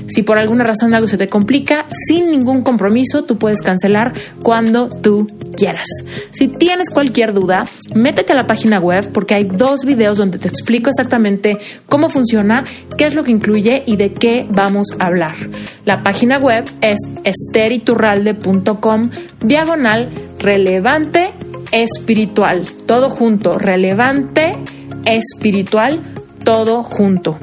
Si por alguna razón algo se te complica, sin ningún compromiso, tú puedes cancelar cuando tú quieras. Si tienes cualquier duda, métete a la página web porque hay dos videos donde te explico exactamente cómo funciona, qué es lo que incluye y de qué vamos a hablar. La página web es esteriturralde.com diagonal relevante espiritual. Todo junto, relevante espiritual, todo junto.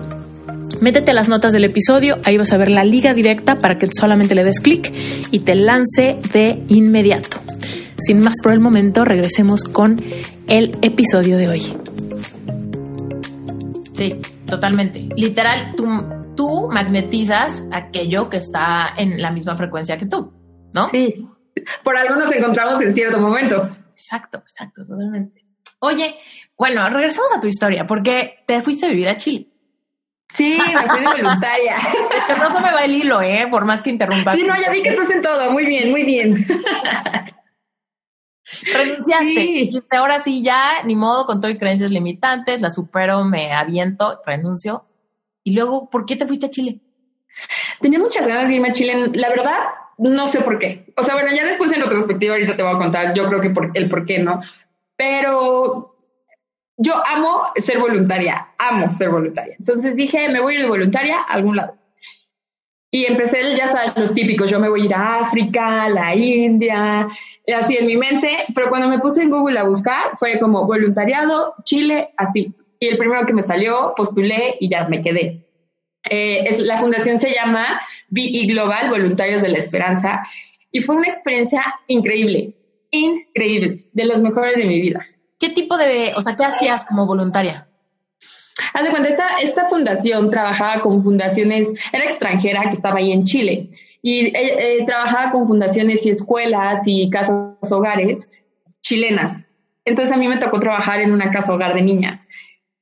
Métete a las notas del episodio, ahí vas a ver la liga directa para que solamente le des clic y te lance de inmediato. Sin más por el momento, regresemos con el episodio de hoy. Sí, totalmente. Literal, tú tú magnetizas aquello que está en la misma frecuencia que tú, ¿no? Sí, por algo nos encontramos en cierto momento. Exacto, exacto, totalmente. Oye, bueno, regresamos a tu historia, porque te fuiste a vivir a Chile. Sí, me fui de voluntaria. [LAUGHS] no se me va el hilo, ¿eh? Por más que interrumpa. Sí, no, ya vi que estás en todo. Muy bien, muy bien. Renunciaste. ahora sí, ya, ni modo, con todo y creencias limitantes, la supero, me aviento, renuncio. Y luego, ¿por qué te fuiste a Chile? Tenía muchas ganas de irme a Chile. La verdad, no sé por qué. O sea, bueno, ya después en retrospectiva ahorita te voy a contar, yo creo que por, el por qué no. Pero yo amo ser voluntaria, amo ser voluntaria. Entonces dije, me voy a ir de voluntaria a algún lado. Y empecé, ya sabes, los típicos, yo me voy a ir a África, la India, así en mi mente, pero cuando me puse en Google a buscar, fue como voluntariado, Chile, así. Y el primero que me salió, postulé y ya me quedé. Eh, es, la fundación se llama BI Global, Voluntarios de la Esperanza, y fue una experiencia increíble, increíble, de las mejores de mi vida. ¿Qué tipo de, o sea, qué hacías como voluntaria? Haz de cuenta, esta, esta fundación trabajaba con fundaciones, era extranjera que estaba ahí en Chile, y eh, eh, trabajaba con fundaciones y escuelas y casas hogares chilenas. Entonces a mí me tocó trabajar en una casa hogar de niñas.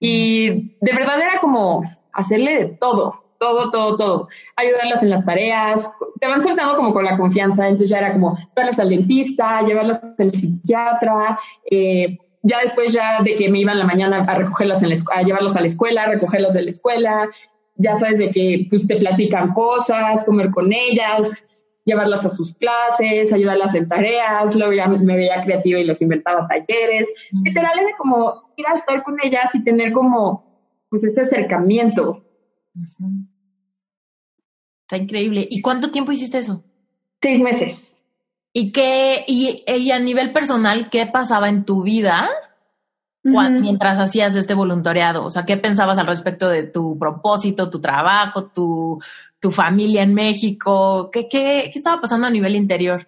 Y de verdad era como hacerle de todo, todo, todo, todo. Ayudarlas en las tareas. Te van soltando como con la confianza. Entonces ya era como llevarlas al dentista, llevarlas al psiquiatra, eh, ya después ya de que me iba en la mañana a recogerlas en la, a llevarlos a la escuela, recogerlas de la escuela, ya sabes de que pues te platican cosas, comer con ellas, llevarlas a sus clases, ayudarlas en tareas, luego ya me veía creativa y les inventaba talleres. Literal era como ir a estar con ellas y tener como pues este acercamiento. Está increíble. ¿Y cuánto tiempo hiciste eso? Seis meses. ¿Y qué, y, a nivel personal, qué pasaba en tu vida mientras hacías este voluntariado? O sea, ¿qué pensabas al respecto de tu propósito, tu trabajo, tu, tu familia en México? ¿Qué, qué, qué estaba pasando a nivel interior?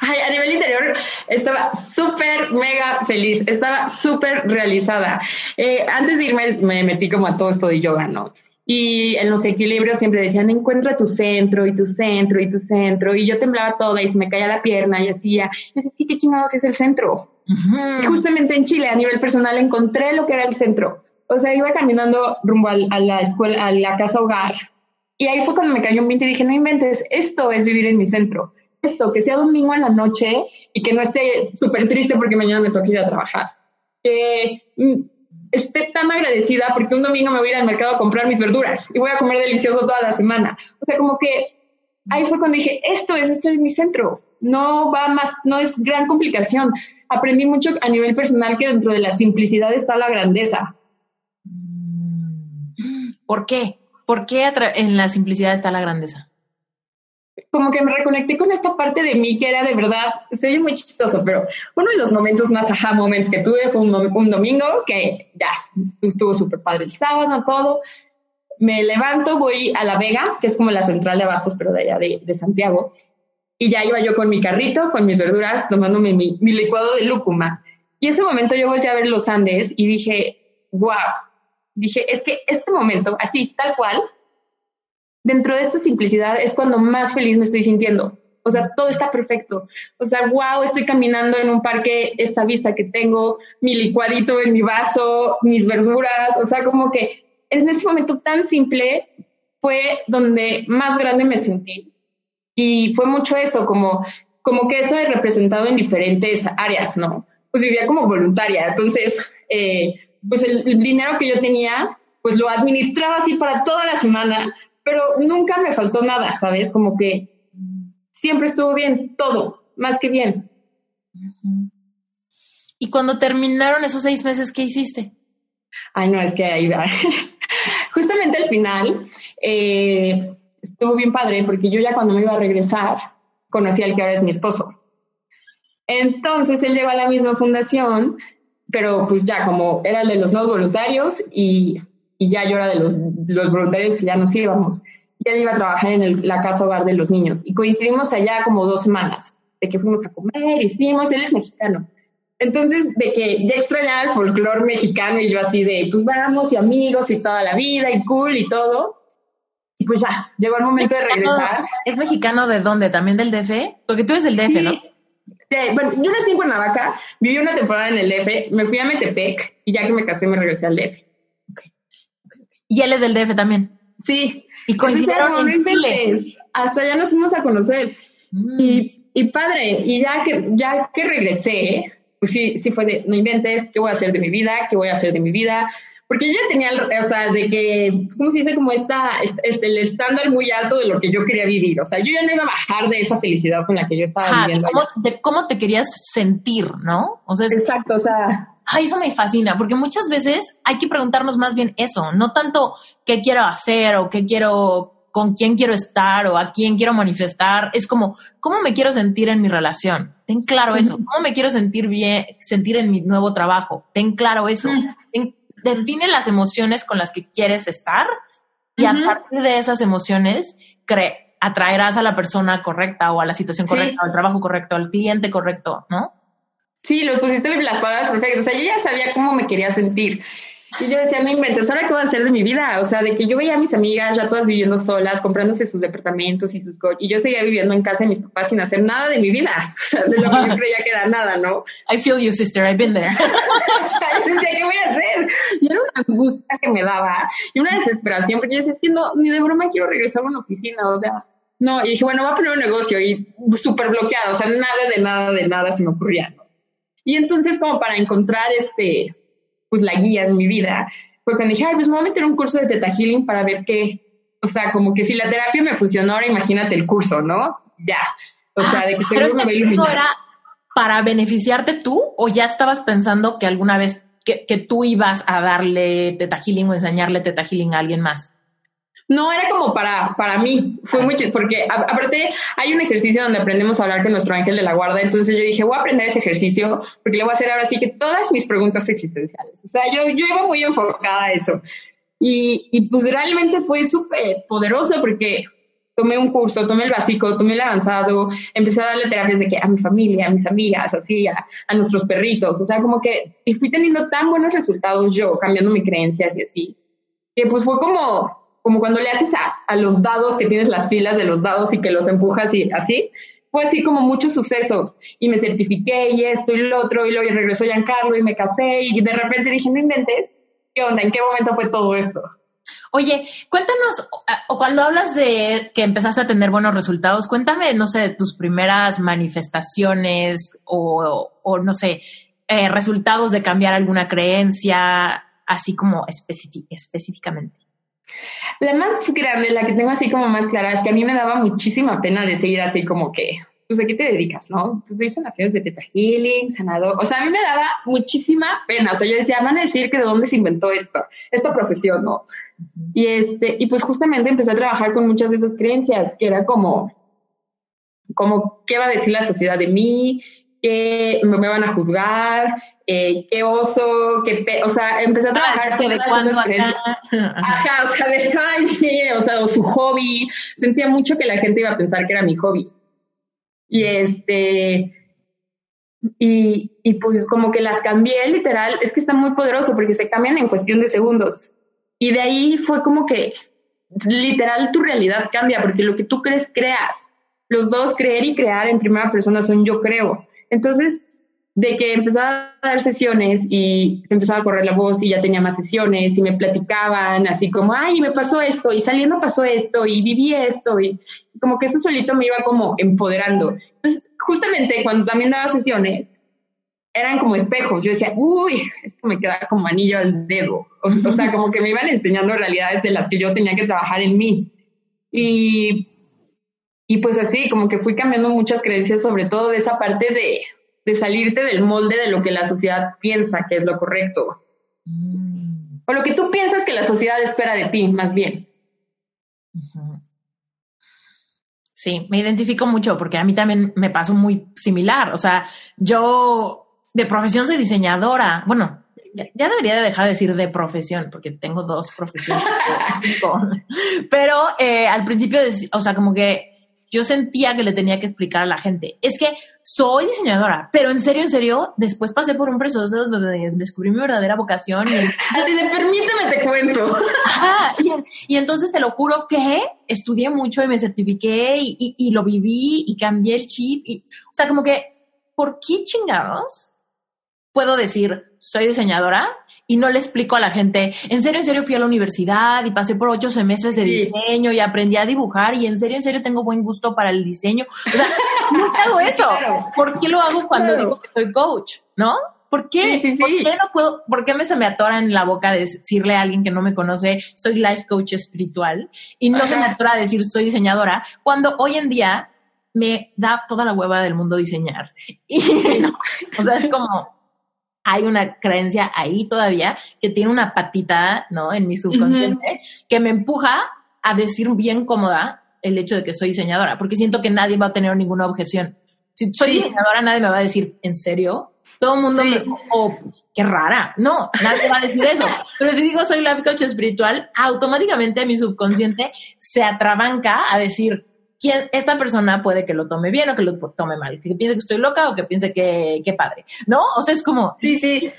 Ay, a nivel interior estaba súper, mega feliz, estaba súper realizada. Eh, antes de irme me metí como a todo esto de yoga, ¿no? Y en los equilibrios siempre decían, encuentra tu centro y tu centro y tu centro. Y yo temblaba toda y se me caía la pierna y hacía, y decía, ¿qué chingados es el centro? Y justamente en Chile, a nivel personal, encontré lo que era el centro. O sea, iba caminando rumbo a, la escuela, a la casa hogar. Y ahí fue cuando me cayó un 20 y dije, no inventes, esto es vivir en mi centro. Esto, que sea domingo en la noche y que no esté súper triste porque mañana me toca ir a trabajar. Que mm, esté tan agradecida porque un domingo me voy a ir al mercado a comprar mis verduras y voy a comer delicioso toda la semana. O sea, como que ahí fue cuando dije, esto es, esto es mi centro. No va más, no es gran complicación. Aprendí mucho a nivel personal que dentro de la simplicidad está la grandeza. ¿Por qué? ¿Por qué en la simplicidad está la grandeza? Como que me reconecté con esta parte de mí que era de verdad, se oye muy chistoso, pero uno de los momentos más ajá moments que tuve fue un, domingo que ya estuvo súper padre el sábado, todo. Me levanto, voy a La Vega, que es como la central de abastos, pero de allá de, Santiago, y ya iba yo con mi carrito, con mis verduras, tomándome mi, mi licuado de lúcuma. Y ese momento yo volteé a ver los Andes y dije, wow, dije, es que este momento, así, tal cual, dentro de esta simplicidad es cuando más feliz me estoy sintiendo. O sea, todo está perfecto. O sea, wow, estoy caminando en un parque, esta vista que tengo, mi licuadito en mi vaso, mis verduras, o sea, como que en ese momento tan simple fue donde más grande me sentí. Y fue mucho eso, como, como que eso he representado en diferentes áreas, ¿no? Pues vivía como voluntaria, entonces, eh, pues el dinero que yo tenía, pues lo administraba así para toda la semana, pero nunca me faltó nada, ¿sabes? Como que siempre estuvo bien, todo, más que bien. ¿Y cuando terminaron esos seis meses, qué hiciste? Ay, no, es que ahí va. [LAUGHS] Justamente al final eh, estuvo bien padre porque yo ya cuando me iba a regresar conocí al que ahora es mi esposo. Entonces él llegó a la misma fundación, pero pues ya como era el de los nuevos voluntarios y y ya yo era de los, los voluntarios que ya nos íbamos. Y él iba a trabajar en la casa hogar de los niños. Y coincidimos allá como dos semanas, de que fuimos a comer, hicimos, él es mexicano. Entonces, de que ya extrañaba el folclore mexicano y yo así de, pues vamos y amigos y toda la vida y cool y todo. Y pues ya, llegó el momento de regresar. ¿Es mexicano de dónde? ¿También del DF? Porque tú eres el DF, ¿no? bueno, yo nací en Cuernavaca, viví una temporada en el DF, me fui a Metepec y ya que me casé me regresé al DF. Y él es del DF también. Sí. Y coincidieron en Chile. Hasta ya nos fuimos a conocer. Mm. Y, y padre, y ya que, ya que regresé, pues sí, sí fue de, no inventes, ¿qué voy a hacer de mi vida? ¿Qué voy a hacer de mi vida? Porque yo ya tenía, o sea, de que, ¿cómo se dice? Como esta, este, el estándar muy alto de lo que yo quería vivir. O sea, yo ya no iba a bajar de esa felicidad con la que yo estaba viviendo. De cómo, de cómo, te querías sentir, ¿no? O sea, Exacto, o sea. Ay, eso me fascina, porque muchas veces hay que preguntarnos más bien eso, no tanto qué quiero hacer o qué quiero, con quién quiero estar o a quién quiero manifestar. Es como, ¿cómo me quiero sentir en mi relación? Ten claro eso. ¿Cómo me quiero sentir bien, sentir en mi nuevo trabajo? Ten claro eso define las emociones con las que quieres estar y a partir de esas emociones atraerás a la persona correcta o a la situación correcta, al trabajo correcto, al cliente correcto, ¿no? Sí, lo pusiste las palabras perfectas. O sea, yo ya sabía cómo me quería sentir. Y yo decía, no inventes, ¿ahora qué voy a hacer de mi vida? O sea, de que yo veía a mis amigas ya todas viviendo solas, comprándose sus departamentos y sus coches, y yo seguía viviendo en casa de mis papás sin hacer nada de mi vida. [LAUGHS] O sea, de lo que yo creía que era nada, ¿no? I feel you, sister, I've been there. [LAUGHS] o sea, yo decía, ¿qué voy a hacer? Y era una angustia que me daba, y una desesperación, porque yo decía, es que no, ni de broma quiero regresar a una oficina, o sea, no, y dije, bueno, voy a poner un negocio, y súper bloqueado, o sea, nada de nada de nada se me ocurría. Y entonces, como para encontrar este pues la guía en mi vida, fue cuando dije, ay, pues me voy a meter un curso de Teta Healing para ver qué, o sea, como que si la terapia me funcionó, ahora imagínate el curso, ¿no? Ya. O sea, de que seguro este me curso era para beneficiarte tú o ya estabas pensando que alguna vez que, que tú ibas a darle Teta Healing o enseñarle Teta Healing a alguien más? No, era como para, para mí, fue mucho, porque aparte hay un ejercicio donde aprendemos a hablar con nuestro ángel de la guarda, entonces yo dije, voy a aprender ese ejercicio porque le voy a hacer ahora sí que todas mis preguntas existenciales. O sea, yo, yo iba muy enfocada a eso. Y, y pues realmente fue súper poderoso porque tomé un curso, tomé el básico, tomé el avanzado, empecé a darle terapias de que a mi familia, a mis amigas, así, a, a nuestros perritos, o sea, como que, y fui teniendo tan buenos resultados yo, cambiando mis creencias y así, que pues fue como, como cuando le haces a, a, los dados que tienes las filas de los dados y que los empujas y así, fue así como mucho suceso. Y me certifiqué y esto y lo otro, y luego regresó Giancarlo y me casé y de repente dije, no inventes, ¿qué onda? ¿En qué momento fue todo esto? Oye, cuéntanos, o cuando hablas de que empezaste a tener buenos resultados, cuéntame, no sé, tus primeras manifestaciones o, o no sé, eh, resultados de cambiar alguna creencia, así como específicamente. La más grande, la que tengo así como más clara, es que a mí me daba muchísima pena decir así como que, pues, ¿a qué te dedicas, no? Pues soy sanaciones de Teta Healing, sanador. O sea, a mí me daba muchísima pena. O sea, yo decía, van a decir que de dónde se inventó esto, esta profesión, ¿no? Y este, y pues justamente empecé a trabajar con muchas de esas creencias, que era como, como, ¿qué va a decir la sociedad de mí? ¿Qué me van a juzgar? eh, qué oso, qué pe o sea, empecé a ah, trabajar con de cuando Ajá, o sea, de, ay, sí, o sea, o su hobby. Sentía mucho que la gente iba a pensar que era mi hobby. Y este, y, y pues como que las cambié literal, es que está muy poderoso porque se cambian en cuestión de segundos. Y de ahí fue como que literal tu realidad cambia porque lo que tú crees, creas. Los dos, creer y crear en primera persona son yo creo. Entonces, de que empezaba a dar sesiones y empezaba a correr la voz y ya tenía más sesiones y me platicaban así como, ay, me pasó esto y saliendo pasó esto y viví esto y como que eso solito me iba como empoderando. Entonces, justamente cuando también daba sesiones, eran como espejos. Yo decía, uy, esto me queda como anillo al dedo. O, sea, como que me iban enseñando realidades de las que yo tenía que trabajar en mí. Y, y pues así, como que fui cambiando muchas creencias, sobre todo de esa parte de, de salirte del molde de lo que la sociedad piensa que es lo correcto. Mm. O lo que tú piensas que la sociedad espera de ti, más bien. Sí, me identifico mucho porque a mí también me pasó muy similar. O sea, yo de profesión soy diseñadora. Bueno, ya, debería de dejar de decir de profesión porque tengo dos profesiones. [LAUGHS] Pero eh, al principio, o sea, como que yo sentía que le tenía que explicar a la gente, es que soy diseñadora, pero en serio, en serio, después pasé por un proceso donde descubrí mi verdadera vocación. Y... [LAUGHS] Así de permíteme te cuento. [LAUGHS] Ajá, y, entonces te lo juro que estudié mucho y me certifiqué y, y, lo viví y cambié el chip. Y, o sea, como que, ¿por qué chingados puedo decir soy diseñadora y no le explico a la gente, en serio, en serio fui a la universidad y pasé por ocho semestres de diseño y aprendí a dibujar y en serio, en serio tengo buen gusto para el diseño. O sea, [LAUGHS] no hago eso. ¿Por qué lo hago cuando digo que soy coach? ¿No? ¿Por qué? ¿Por qué no puedo? ¿Por qué me se me atora en la boca decirle a alguien que no me conoce, soy life coach espiritual? Y no se me atora decir soy diseñadora, cuando hoy en día me da toda la hueva del mundo diseñar. [LAUGHS] Y no, o sea, es como, hay una creencia ahí todavía que tiene una patita, ¿no? En mi subconsciente, que me empuja a decir bien cómoda el hecho de que soy diseñadora, porque siento que nadie va a tener ninguna objeción. Si soy diseñadora, nadie me va a decir, ¿en serio? Todo el mundo me, oh, qué rara. No, nadie va a decir eso. Pero si digo soy life coach espiritual, automáticamente mi subconsciente se atrabanca a decir, ¿quién, esta persona puede que lo tome bien o que lo tome mal, que piense que estoy loca o que piense que, qué padre. ¿No? O sea, es como... Sí, sí.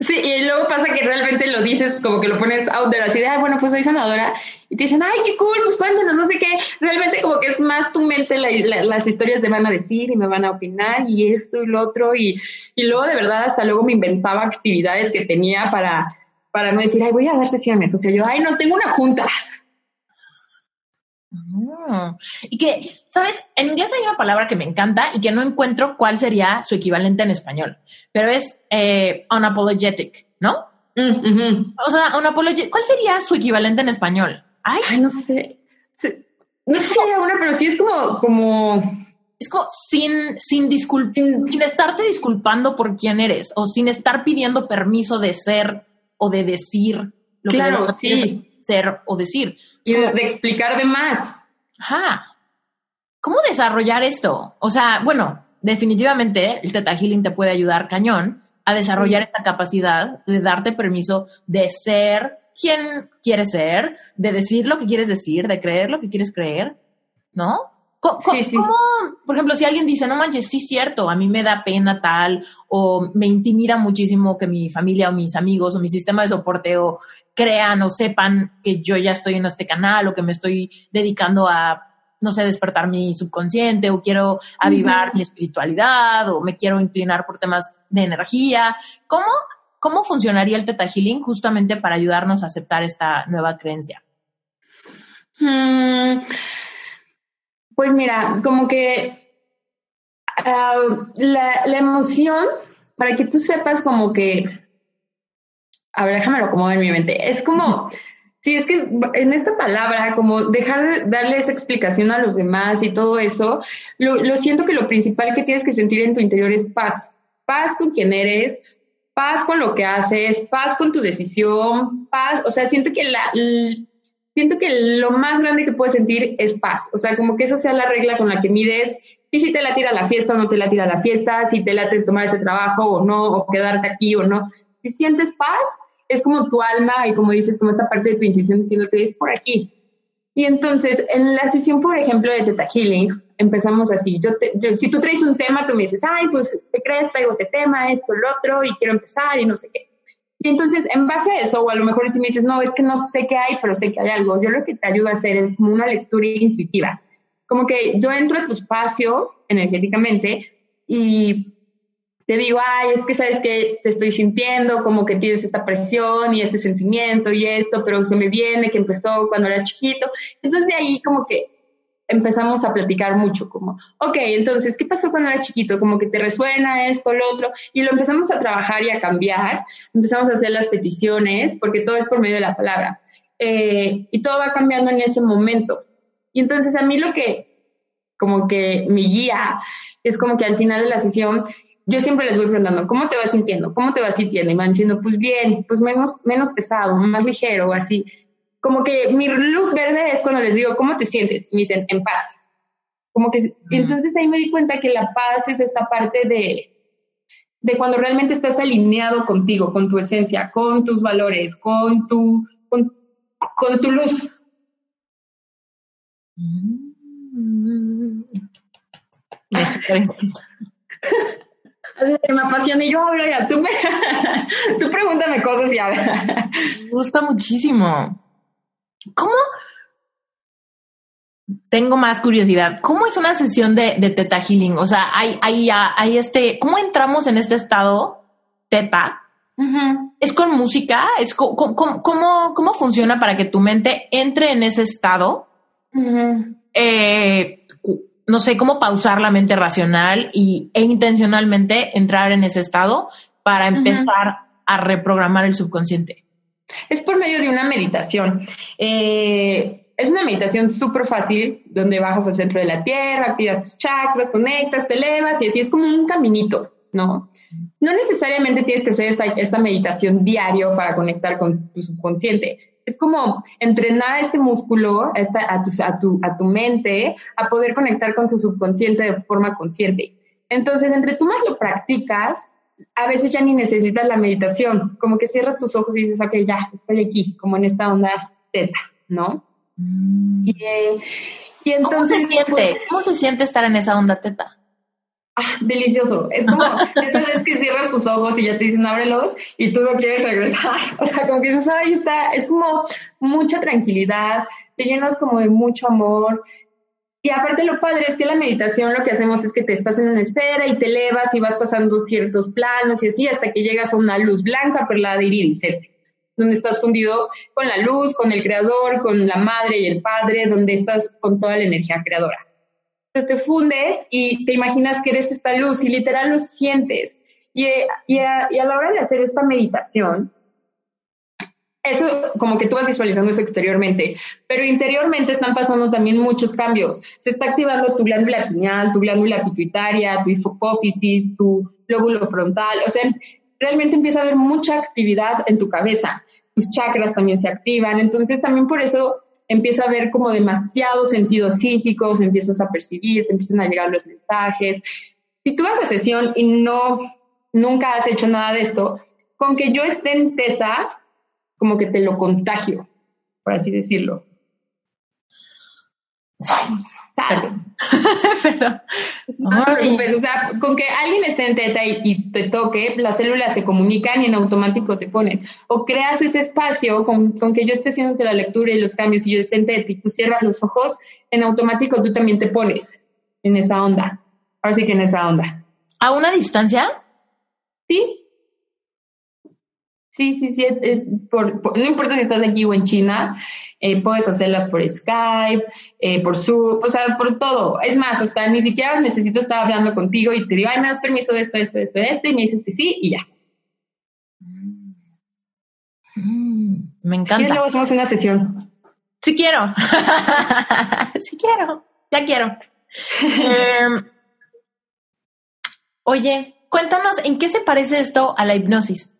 Sí, y luego pasa que realmente lo dices como que lo pones out de la idea, bueno, pues soy sanadora, y te dicen, ay, qué cool, pues cuéntanos, no sé qué. Realmente como que es más tu mente, las historias te van a decir y me van a opinar y esto y lo otro, y, y luego de verdad hasta luego me inventaba actividades que tenía para, para no decir, ay, voy a dar sesiones. O sea, yo, ay, no, tengo una junta. Y que, ¿sabes? En inglés hay una palabra que me encanta y que no encuentro cuál sería su equivalente en español, pero es eh, unapologetic, ¿no? Mm, o sea, unapologetic, ¿cuál sería su equivalente en español? Ay, no sé. No sé si hay una, pero sí es como, como... Es como sin, sin, sin estarte disculpando por quién eres o sin estar pidiendo permiso de ser o de decir lo claro, que sí. ser o decir. Y de, explicar de más. Ajá. ¿Cómo desarrollar esto? O sea, bueno, definitivamente el Teta Healing te puede ayudar cañón a desarrollar esta capacidad de darte permiso de ser quien quieres ser, de decir lo que quieres decir, de creer lo que quieres creer, ¿no? ¿Cómo, por ejemplo, si alguien dice, no manches, sí es cierto, a mí me da pena tal, o me intimida muchísimo que mi familia o mis amigos o mi sistema de soporte o crean o sepan que yo ya estoy en este canal o que me estoy dedicando a, no sé, despertar mi subconsciente o quiero avivar mi espiritualidad o me quiero inclinar por temas de energía. ¿Cómo, cómo funcionaría el Teta Healing justamente para ayudarnos a aceptar esta nueva creencia? Mm, pues mira, como que ah, la, la, emoción, para que tú sepas como que, a ver, déjame lo acomodar en mi mente, es como, sí, es que en esta palabra, como dejar de darle esa explicación a los demás y todo eso, lo, lo siento que lo principal que tienes que sentir en tu interior es paz, paz con quien eres, paz con lo que haces, paz con tu decisión, paz, o sea, siento que la, siento que lo más grande que puedes sentir es paz. O sea, como que esa sea la regla con la que mides y si te la tira la fiesta o no te la tira la fiesta, si te late tomar ese trabajo o no, o quedarte aquí o no. Si sientes paz, es como tu alma y como dices, como esa parte de tu intuición diciendo que es por aquí. Y entonces, en la sesión, por ejemplo, de Teta Healing, empezamos así. Yo, si tú traes un tema, tú me dices, ay, pues, ¿te crees? Traigo este tema, esto, el otro, y quiero empezar y no sé qué. Y entonces, en base a eso, o a lo mejor si me dices, no, es que no sé qué hay, pero sé que hay algo, yo lo que te ayudo a hacer es como una lectura intuitiva. Como que yo entro a tu espacio energéticamente y te digo, ay, es que sabes que te estoy sintiendo, como que tienes esta presión y este sentimiento y esto, pero se me viene que empezó cuando era chiquito. Entonces de ahí como que empezamos a platicar mucho, como, ok, entonces, ¿qué pasó cuando era chiquito? Como que te resuena esto, lo otro, y lo empezamos a trabajar y a cambiar, empezamos a hacer las peticiones, porque todo es por medio de la palabra, eh, y todo va cambiando en ese momento. Y entonces a mí lo que, como que mi guía, es como que al final de la sesión, yo siempre les voy preguntando, ¿cómo te vas sintiendo? ¿Cómo te vas sintiendo? Y van diciendo, pues bien, pues menos, menos pesado, más ligero, así como que mi luz verde es cuando les digo, ¿cómo te sientes? Y me dicen, en paz. Como que, entonces ahí me di cuenta que la paz es esta parte de, de cuando realmente estás alineado contigo, con tu esencia, con tus valores, con tu, con, tu luz. [LAUGHS] [LAUGHS] Mm. Me, me apasiona y yo hablo ya, tú, me, [LAUGHS] tú pregúntame cosas y habla. Me gusta muchísimo. ¿Cómo? Tengo más curiosidad. ¿Cómo es una sesión de, de Teta Healing? O sea, hay, hay, hay este, ¿cómo entramos en este estado Teta ¿Es con música? ¿Es cómo, cómo, funciona para que tu mente entre en ese estado? Eh, no sé, cómo pausar la mente racional y, e intencionalmente entrar en ese estado para empezar a reprogramar el subconsciente. Es por medio de una meditación. Eh, es una meditación súper fácil donde bajas al centro de la tierra, activas tus chakras, conectas, te elevas y así es como un caminito, ¿no? No necesariamente tienes que hacer esta, esta meditación diario para conectar con tu subconsciente es como entrenar este músculo a, a, tu, a, tu, a tu mente a poder conectar con su subconsciente de forma consciente. Entonces, entre tú más lo practicas, a veces ya ni necesitas la meditación, como que cierras tus ojos y dices, ok, ya, estoy aquí, como en esta onda teta, ¿no? Mm. Y, y, entonces... ¿Cómo se, siente? Pues, ¿Cómo se siente estar en esa onda teta? Ah, delicioso. Es como [LAUGHS] esa vez que cierras tus ojos y ya te dicen ábrelos y tú no quieres regresar. [LAUGHS] O sea, como que dices, ahí está, es como mucha tranquilidad, te llenas como de mucho amor. Y aparte lo padre es que la meditación lo que hacemos es que te estás en una esfera y te elevas y vas pasando ciertos planos y así hasta que llegas a una luz blanca, perlada, iridiscente, donde estás fundido con la luz, con el creador, con la madre y el padre, donde estás con toda la energía creadora. Entonces te fundes y te imaginas que eres esta luz y literal lo sientes. Y, y, a, la hora de hacer esta meditación, eso como que tú vas visualizando eso exteriormente, pero interiormente están pasando también muchos cambios. Se está activando tu glándula pineal, tu glándula pituitaria, tu hipófisis, tu lóbulo frontal, o sea, realmente empieza a haber mucha actividad en tu cabeza. Tus chakras también se activan, entonces también por eso empieza a ver como demasiados sentidos psíquicos, empiezas a percibir, te empiezan a llegar los mensajes. Si tú vas a sesión y no, nunca has hecho nada de esto, con que yo esté en teta, como que te lo contagio, por así decirlo. [LAUGHS] [LAUGHS] Perdón. o sea, con que alguien esté en teta y, te toque, las células se comunican y en automático te ponen. O creas ese espacio con, que yo esté haciendo la lectura y los cambios y yo esté en teta y tú cierras los ojos, en automático tú también te pones en esa onda. Ahora sí que en esa onda. ¿A una distancia? Sí. Sí, sí, sí. no importa si estás aquí o en China, eh, puedes hacerlas por Skype, eh, por Zoom, o sea, por todo. Es más, hasta ni siquiera necesito estar hablando contigo y te digo, ay, me das permiso de esto, de esto, de esto, de esto, y me dices que sí, y ya. Mm, me encanta. Y luego hacemos una sesión. Sí quiero. [LAUGHS] sí quiero. Ya quiero. Em, oye, cuéntanos, ¿en qué se parece esto a la hipnosis?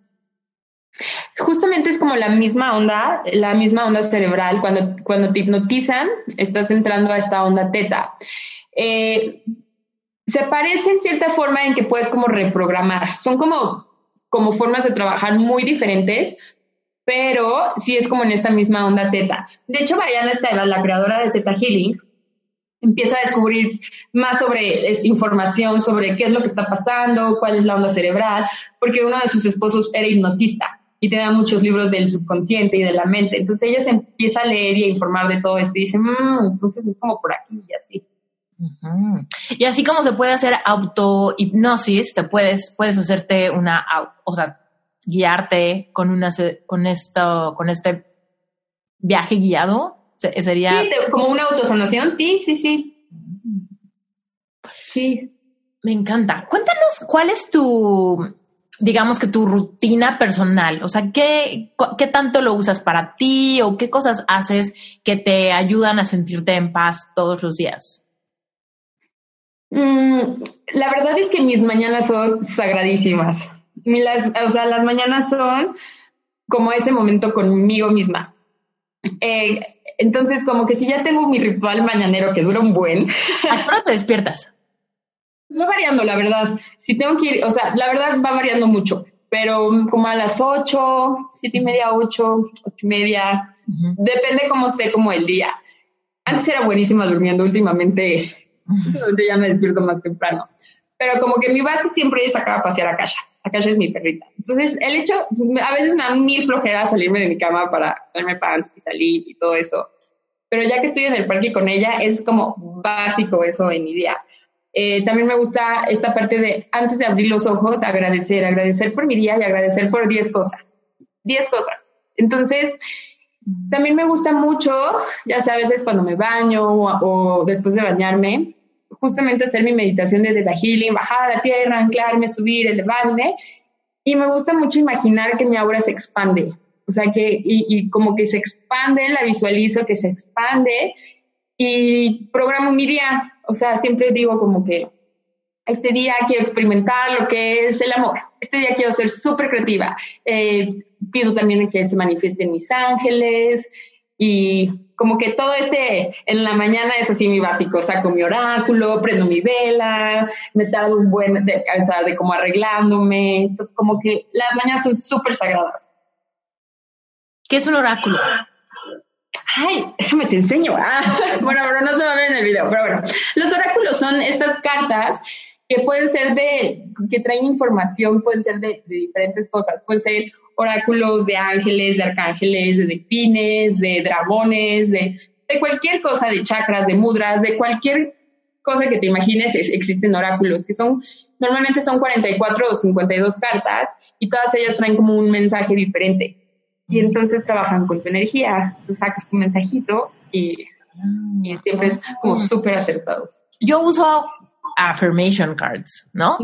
Justamente es como la misma onda, la misma onda cerebral. Cuando, cuando te hipnotizan, estás entrando a esta onda teta. Eh, se parece en cierta forma en que puedes como reprogramar. Son como, como formas de trabajar muy diferentes, pero sí es como en esta misma onda teta. De hecho, Mariana Estela, la creadora de Teta Healing, empieza a descubrir más sobre información, sobre qué es lo que está pasando, cuál es la onda cerebral, porque uno de sus esposos era hipnotista y te da muchos libros del subconsciente y de la mente. Entonces ella se empieza a leer y a informar de todo esto y dice, mmm, entonces es como por aquí y así. Y así como se puede hacer autohipnosis, te puedes, puedes hacerte una, o sea, guiarte con una, con esto, con este viaje guiado. Sería. Sí, como una autosanación, sí, sí, sí. Sí. Me encanta. Cuéntanos cuál es tu, digamos que tu rutina personal? O sea, ¿qué, ¿qué tanto lo usas para ti o qué cosas haces que te ayudan a sentirte en paz todos los días? Mm, la verdad es que mis mañanas son sagradísimas. Las, o sea, las mañanas son como ese momento conmigo misma. Eh, entonces, como que si ya tengo mi ritual mañanero que dura un buen. ¿A qué hora te despiertas? Va variando, la verdad. Si tengo que ir, o sea, la verdad va variando mucho, pero como a las ocho, siete y media, ocho, ocho y media, depende cómo esté como el día. Antes era buenísima durmiendo, últimamente, ya me despierto más temprano. Pero como que mi base siempre es sacar a pasear a Kasha. Akasha es mi perrita. Entonces, el hecho, a veces me da mil flojeras salirme de mi cama para darme pants y salir y todo eso. Pero ya que estoy en el parque con ella, es como básico eso en mi día. Eh, también me gusta esta parte de, antes de abrir los ojos, agradecer, agradecer por mi día y agradecer por 10 cosas. 10 cosas. Entonces, también me gusta mucho, ya sea a veces cuando me baño o, después de bañarme, justamente hacer mi meditación desde la healing, bajar a la tierra, anclarme, subir, elevarme. Y me gusta mucho imaginar que mi aura se expande. O sea, que, y, y como que se expande, la visualizo que se expande y programo mi día. O sea, siempre digo como que este día quiero experimentar lo que es el amor. Este día quiero ser súper creativa. Eh, pido también que se manifiesten mis ángeles y como que todo este en la mañana es así mi básico. Saco mi oráculo, prendo mi vela, me tardo un buen, de, o sea, de como arreglándome. Entonces, como que las mañanas son súper sagradas. ¿Qué es un oráculo? Ay, déjame te enseño. Ah, [LAUGHS] bueno, pero no se va a ver en el video, pero bueno. Los oráculos son estas cartas que pueden ser de, que traen información, pueden ser de, diferentes cosas. Pueden ser oráculos de ángeles, de arcángeles, de delfines, de dragones, de, de cualquier cosa, de chakras, de mudras, de cualquier cosa que te imagines, existen oráculos, que son, normalmente son 44 o 52 cartas y todas ellas traen como un mensaje diferente y entonces trabajan con tu energía, tú sacas tu mensajito y, siempre es como súper acertado. Yo uso affirmation cards, ¿no?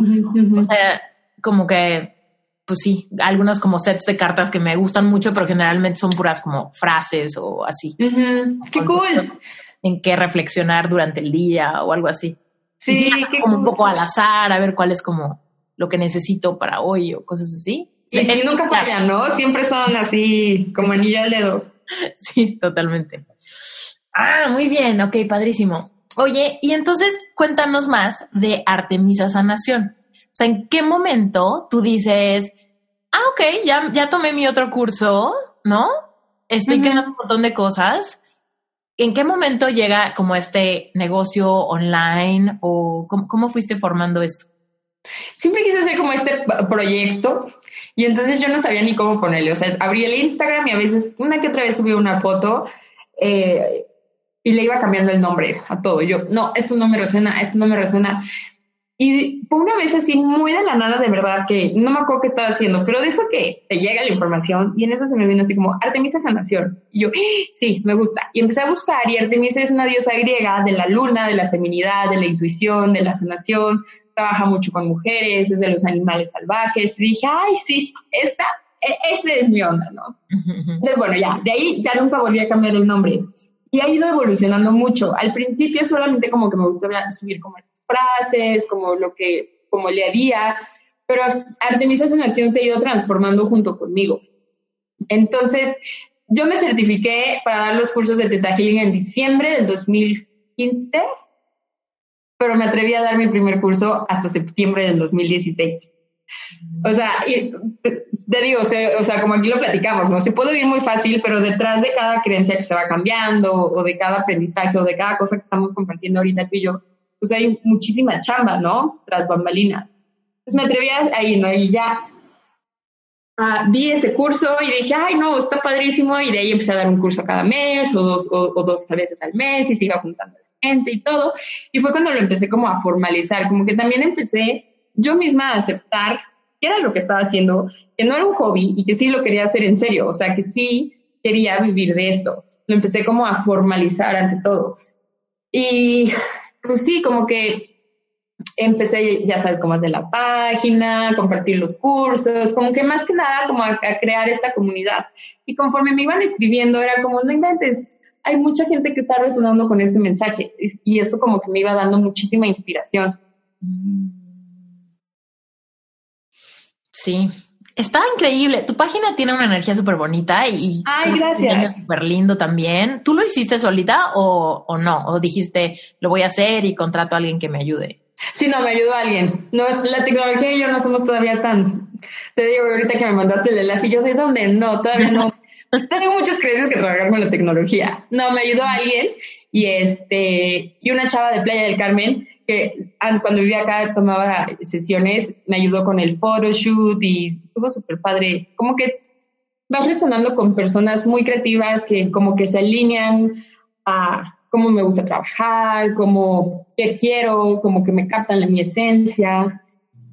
O sea, como que, pues sí, algunos como sets de cartas que me gustan mucho, pero generalmente son puras como frases o así. ¡Qué cool! En qué reflexionar durante el día o algo así. Sí, como un poco al azar, a ver cuál es como lo que necesito para hoy o cosas así. Y, nunca fallan, ¿no? Siempre son así, como anillo al dedo. Sí, totalmente. Ah, muy bien, ok, padrísimo. Oye, y entonces cuéntanos más de Artemisa Sanación. O sea, ¿en qué momento tú dices, ah, ok, ya, ya tomé mi otro curso, ¿no? Estoy creando un montón de cosas. ¿En qué momento llega como este negocio online o cómo fuiste formando esto? Siempre quise hacer como este proyecto y entonces yo no sabía ni cómo ponerle. O sea, abrí el Instagram y a veces una que otra vez subí una foto eh, y le iba cambiando el nombre a todo. Yo, no, esto no me resuena, esto no me resuena. Y fue una vez así muy de la nada, de verdad, que no me acuerdo qué estaba haciendo, pero de eso que te llega la información y en eso se me vino así como Artemisa Sanación. Y yo, sí, me gusta. Y empecé a buscar y Artemisa es una diosa griega de la luna, de la feminidad, de la intuición, de la sanación, trabaja mucho con mujeres, es de los animales salvajes. Y dije, ay, sí, esta, e, este es mi onda, ¿no? Entonces, bueno, ya, de ahí ya nunca volví a cambiar el nombre. Y ha ido evolucionando mucho. Al principio solamente como que me gustaba subir como frases, como lo que, como le había, pero Artemisa Sanación se ha ido transformando junto conmigo. Entonces, yo me certifiqué para dar los cursos de Teta Healing en diciembre del 2015 pero me atreví a dar mi primer curso hasta septiembre del 2016. O sea, y, te digo, o sea, como aquí lo platicamos, ¿no? Se puede vivir muy fácil, pero detrás de cada creencia que se va cambiando, o de cada aprendizaje, o de cada cosa que estamos compartiendo ahorita tú y yo, pues hay muchísima chamba, ¿no? Tras bambalinas. Entonces me atreví ahí, ¿no? Y ya ah, vi ese curso y dije, ay, no, está padrísimo, y de ahí empecé a dar un curso cada mes, o dos, o, o dos veces al mes, y iba juntando gente y todo. Y fue cuando lo empecé como a formalizar, como que también empecé yo misma a aceptar qué era lo que estaba haciendo, que no era un hobby y que sí lo quería hacer en serio, o sea, que sí quería vivir de esto. Lo empecé como a formalizar ante todo. Y pues sí, como que empecé, ya sabes, como hacer la página, compartir los cursos, como que más que nada como a crear esta comunidad. Y conforme me iban escribiendo, era como, no inventes, hay mucha gente que está resonando con este mensaje y eso como que me iba dando muchísima inspiración. Sí, está increíble. Tu página tiene una energía súper bonita y Ay, gracias. súper lindo también. ¿Tú lo hiciste solita o, o, no? ¿O dijiste, lo voy a hacer y contrato a alguien que me ayude? Sí, no, me ayudó alguien. No, la tecnología y yo no somos todavía tan... Te digo, ahorita que me mandaste el enlace, ¿yo de dónde? No, todavía no. Tengo muchas creencias que trabajar con la tecnología. No, me ayudó alguien y este y una chava de Playa del Carmen que cuando vivía acá tomaba sesiones, me ayudó con el photoshoot y estuvo súper padre. Como que vas resonando con personas muy creativas que como que se alinean a, cómo me gusta trabajar, cómo qué quiero, como que me captan la, mi esencia.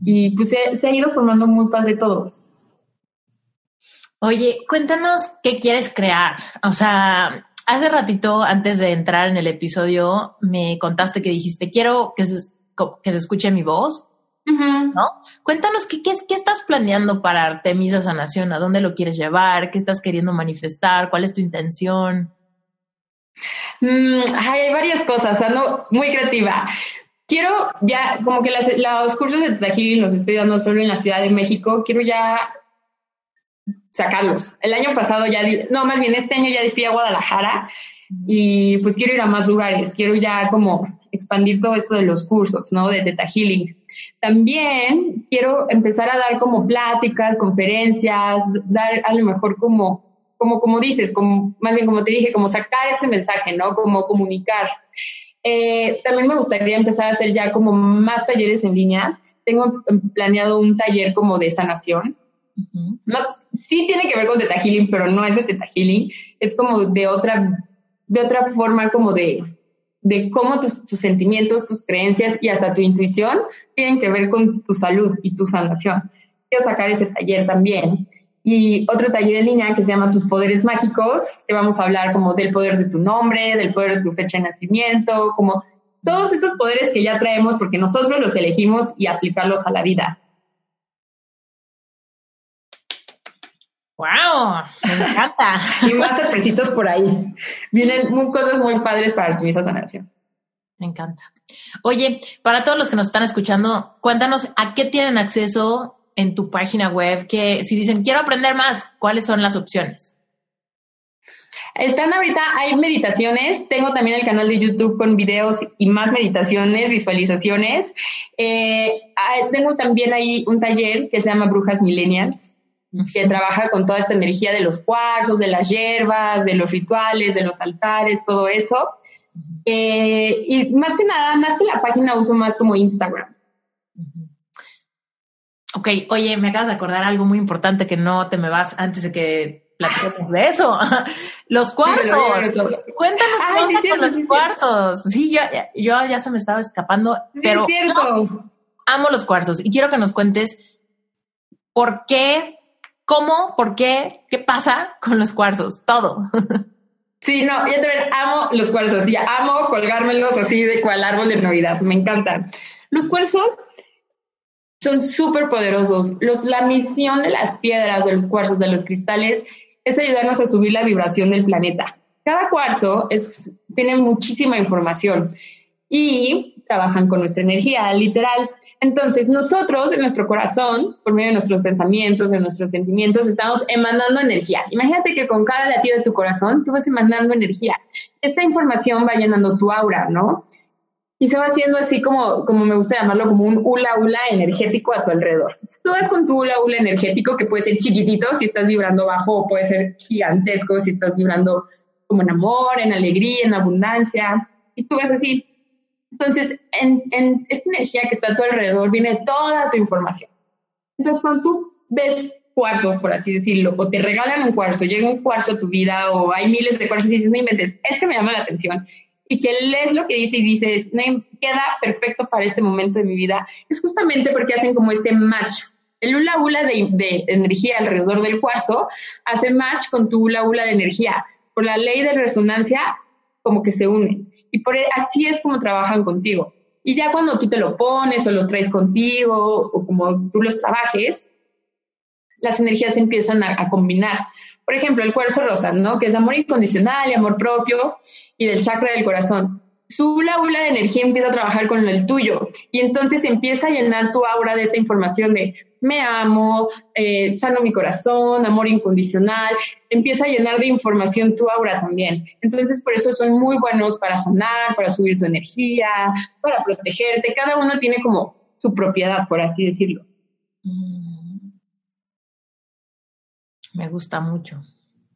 Y pues se, se ha ido formando muy padre todo. Oye, cuéntanos qué quieres crear. O sea, hace ratito, antes de entrar en el episodio, me contaste que dijiste, quiero que se, que se escuche mi voz. ¿No? Cuéntanos qué, qué, qué, estás planeando para Artemisa Sanación, a dónde lo quieres llevar, qué estás queriendo manifestar, cuál es tu intención. Mm, hay varias cosas, ando muy creativa. Quiero ya, como que las, los cursos de Teta los estoy dando solo en la Ciudad de México, quiero ya sacarlos. El año pasado ya, no, más bien este año ya fui a Guadalajara y pues quiero ir a más lugares, quiero ya como expandir todo esto de los cursos, ¿no? De Teta Healing. También quiero empezar a dar como pláticas, conferencias, dar a lo mejor como, como, como dices, como, más bien como te dije, como sacar este mensaje, ¿no? Como comunicar. Eh, también me gustaría empezar a hacer ya como más talleres en línea. Tengo planeado un taller como de sanación. Sí tiene que ver con Teta Healing, pero no es de Teta Healing. Es como de otra, de otra forma como de, de cómo tus, sentimientos, tus creencias y hasta tu intuición tienen que ver con tu salud y tu sanación. Quiero sacar ese taller también. Y otro taller en línea que se llama Tus Poderes Mágicos, que vamos a hablar como del poder de tu nombre, del poder de tu fecha de nacimiento, como todos esos poderes que ya traemos porque nosotros los elegimos y aplicarlos a la vida. ¡Wow! Me encanta. [LAUGHS] y más sorpresitos por ahí. Vienen muy, cosas muy padres para tu sanación. Me encanta. Oye, para todos los que nos están escuchando, cuéntanos a qué tienen acceso en tu página web, que si dicen quiero aprender más, ¿cuáles son las opciones? Están ahorita, hay meditaciones, tengo también el canal de YouTube con videos y más meditaciones, visualizaciones. Eh, tengo también ahí un taller que se llama Brujas Millennials, que trabaja con toda esta energía de los cuarzos, de las hierbas, de los rituales, de los altares, todo eso. Eh, y más que nada, más que la página uso más como Instagram. Ok, oye, me acabas de acordar algo muy importante que no te me vas antes de que platiquemos de eso. [LAUGHS] los cuarzos. Cuéntanos qué con los cuarzos. Sí, yo, yo, ya se me estaba escapando, pero amo los cuarzos y quiero que nos cuentes por qué ¿Cómo? ¿Por qué? ¿Qué pasa con los cuarzos? Todo. Sí, no, te ven, amo los cuarzos, ya amo colgármelos así de cual árbol de Navidad, me encantan. Los cuarzos son súper poderosos. Los, la misión de las piedras, de los cuarzos, de los cristales, es ayudarnos a subir la vibración del planeta. Cada cuarzo tiene muchísima información y trabajan con nuestra energía, literal. Entonces, nosotros en nuestro corazón, por medio de nuestros pensamientos, de nuestros sentimientos, estamos emanando energía. Imagínate que con cada latido de tu corazón tú vas emanando energía. Esta información va llenando tu aura, ¿no? Y se va haciendo así como, como me gusta llamarlo, como un hula hula energético a tu alrededor. Tú vas con tu hula hula energético, que puede ser chiquitito si estás vibrando bajo, puede ser gigantesco si estás vibrando como en amor, en alegría, en abundancia. Y tú vas así entonces, en, en, esta energía que está a tu alrededor viene toda tu información. Entonces, cuando tú ves cuarzos, por así decirlo, o te regalan un cuarzo, llega un cuarzo a tu vida, o hay miles de cuarzos y dices, no inventes, este me llama la atención, y que lees lo que dice y dices, no, queda perfecto para este momento de mi vida, es justamente porque hacen como este match. El hula hula de, de energía alrededor del cuarzo hace match con tu hula hula de energía. Por la ley de resonancia, como que se unen. Y por, e, así es como trabajan contigo. Y ya cuando tú te lo pones o los traes contigo o como tú los trabajes, las energías empiezan a, combinar. Por ejemplo, el cuarzo rosa, ¿no? Que es amor incondicional y amor propio y del chakra del corazón. Su aula de energía empieza a trabajar con el tuyo y entonces empieza a llenar tu aura de esta información de me amo, eh, sano mi corazón, amor incondicional, empieza a llenar de información tu aura también. Entonces, por eso son muy buenos para sanar, para subir tu energía, para protegerte. Cada uno tiene como su propiedad, por así decirlo. Mm. Me gusta mucho.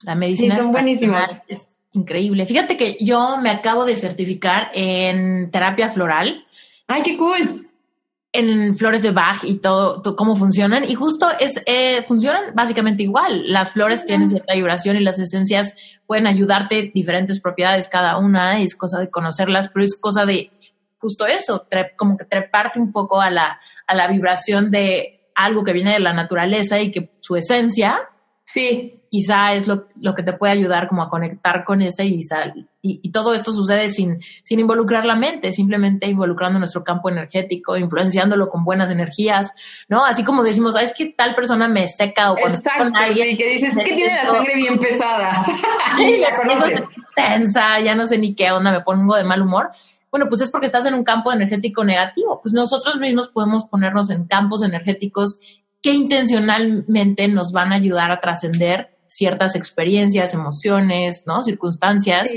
La medicina son buenísimos. es increíble. Fíjate que yo me acabo de certificar en terapia floral. ¡Ay, qué cool! en flores de Bach y todo, cómo funcionan. Y justo es, eh, funcionan básicamente igual. Las flores tienen cierta vibración y las esencias pueden ayudarte diferentes propiedades cada una. Es cosa de conocerlas, pero es cosa de justo eso, como que treparte un poco a la, a la vibración de algo que viene de la naturaleza y que su esencia Sí. Quizá es lo, lo, que te puede ayudar como a conectar con ese y, y, y, todo esto sucede sin, sin involucrar la mente, simplemente involucrando nuestro campo energético, influenciándolo con buenas energías, ¿no? Así como decimos, ¿sabes que tal persona me seca o cuando Exacto, con alguien que dices, que tiene la sangre bien pesada. [LAUGHS] [LAUGHS] y la conoces. tensa, ya no sé ni qué onda, me pongo de mal humor. Bueno, pues es porque estás en un campo energético negativo. Pues nosotros mismos podemos ponernos en campos energéticos que intencionalmente nos van a ayudar a trascender ciertas experiencias, emociones, ¿no? Circunstancias.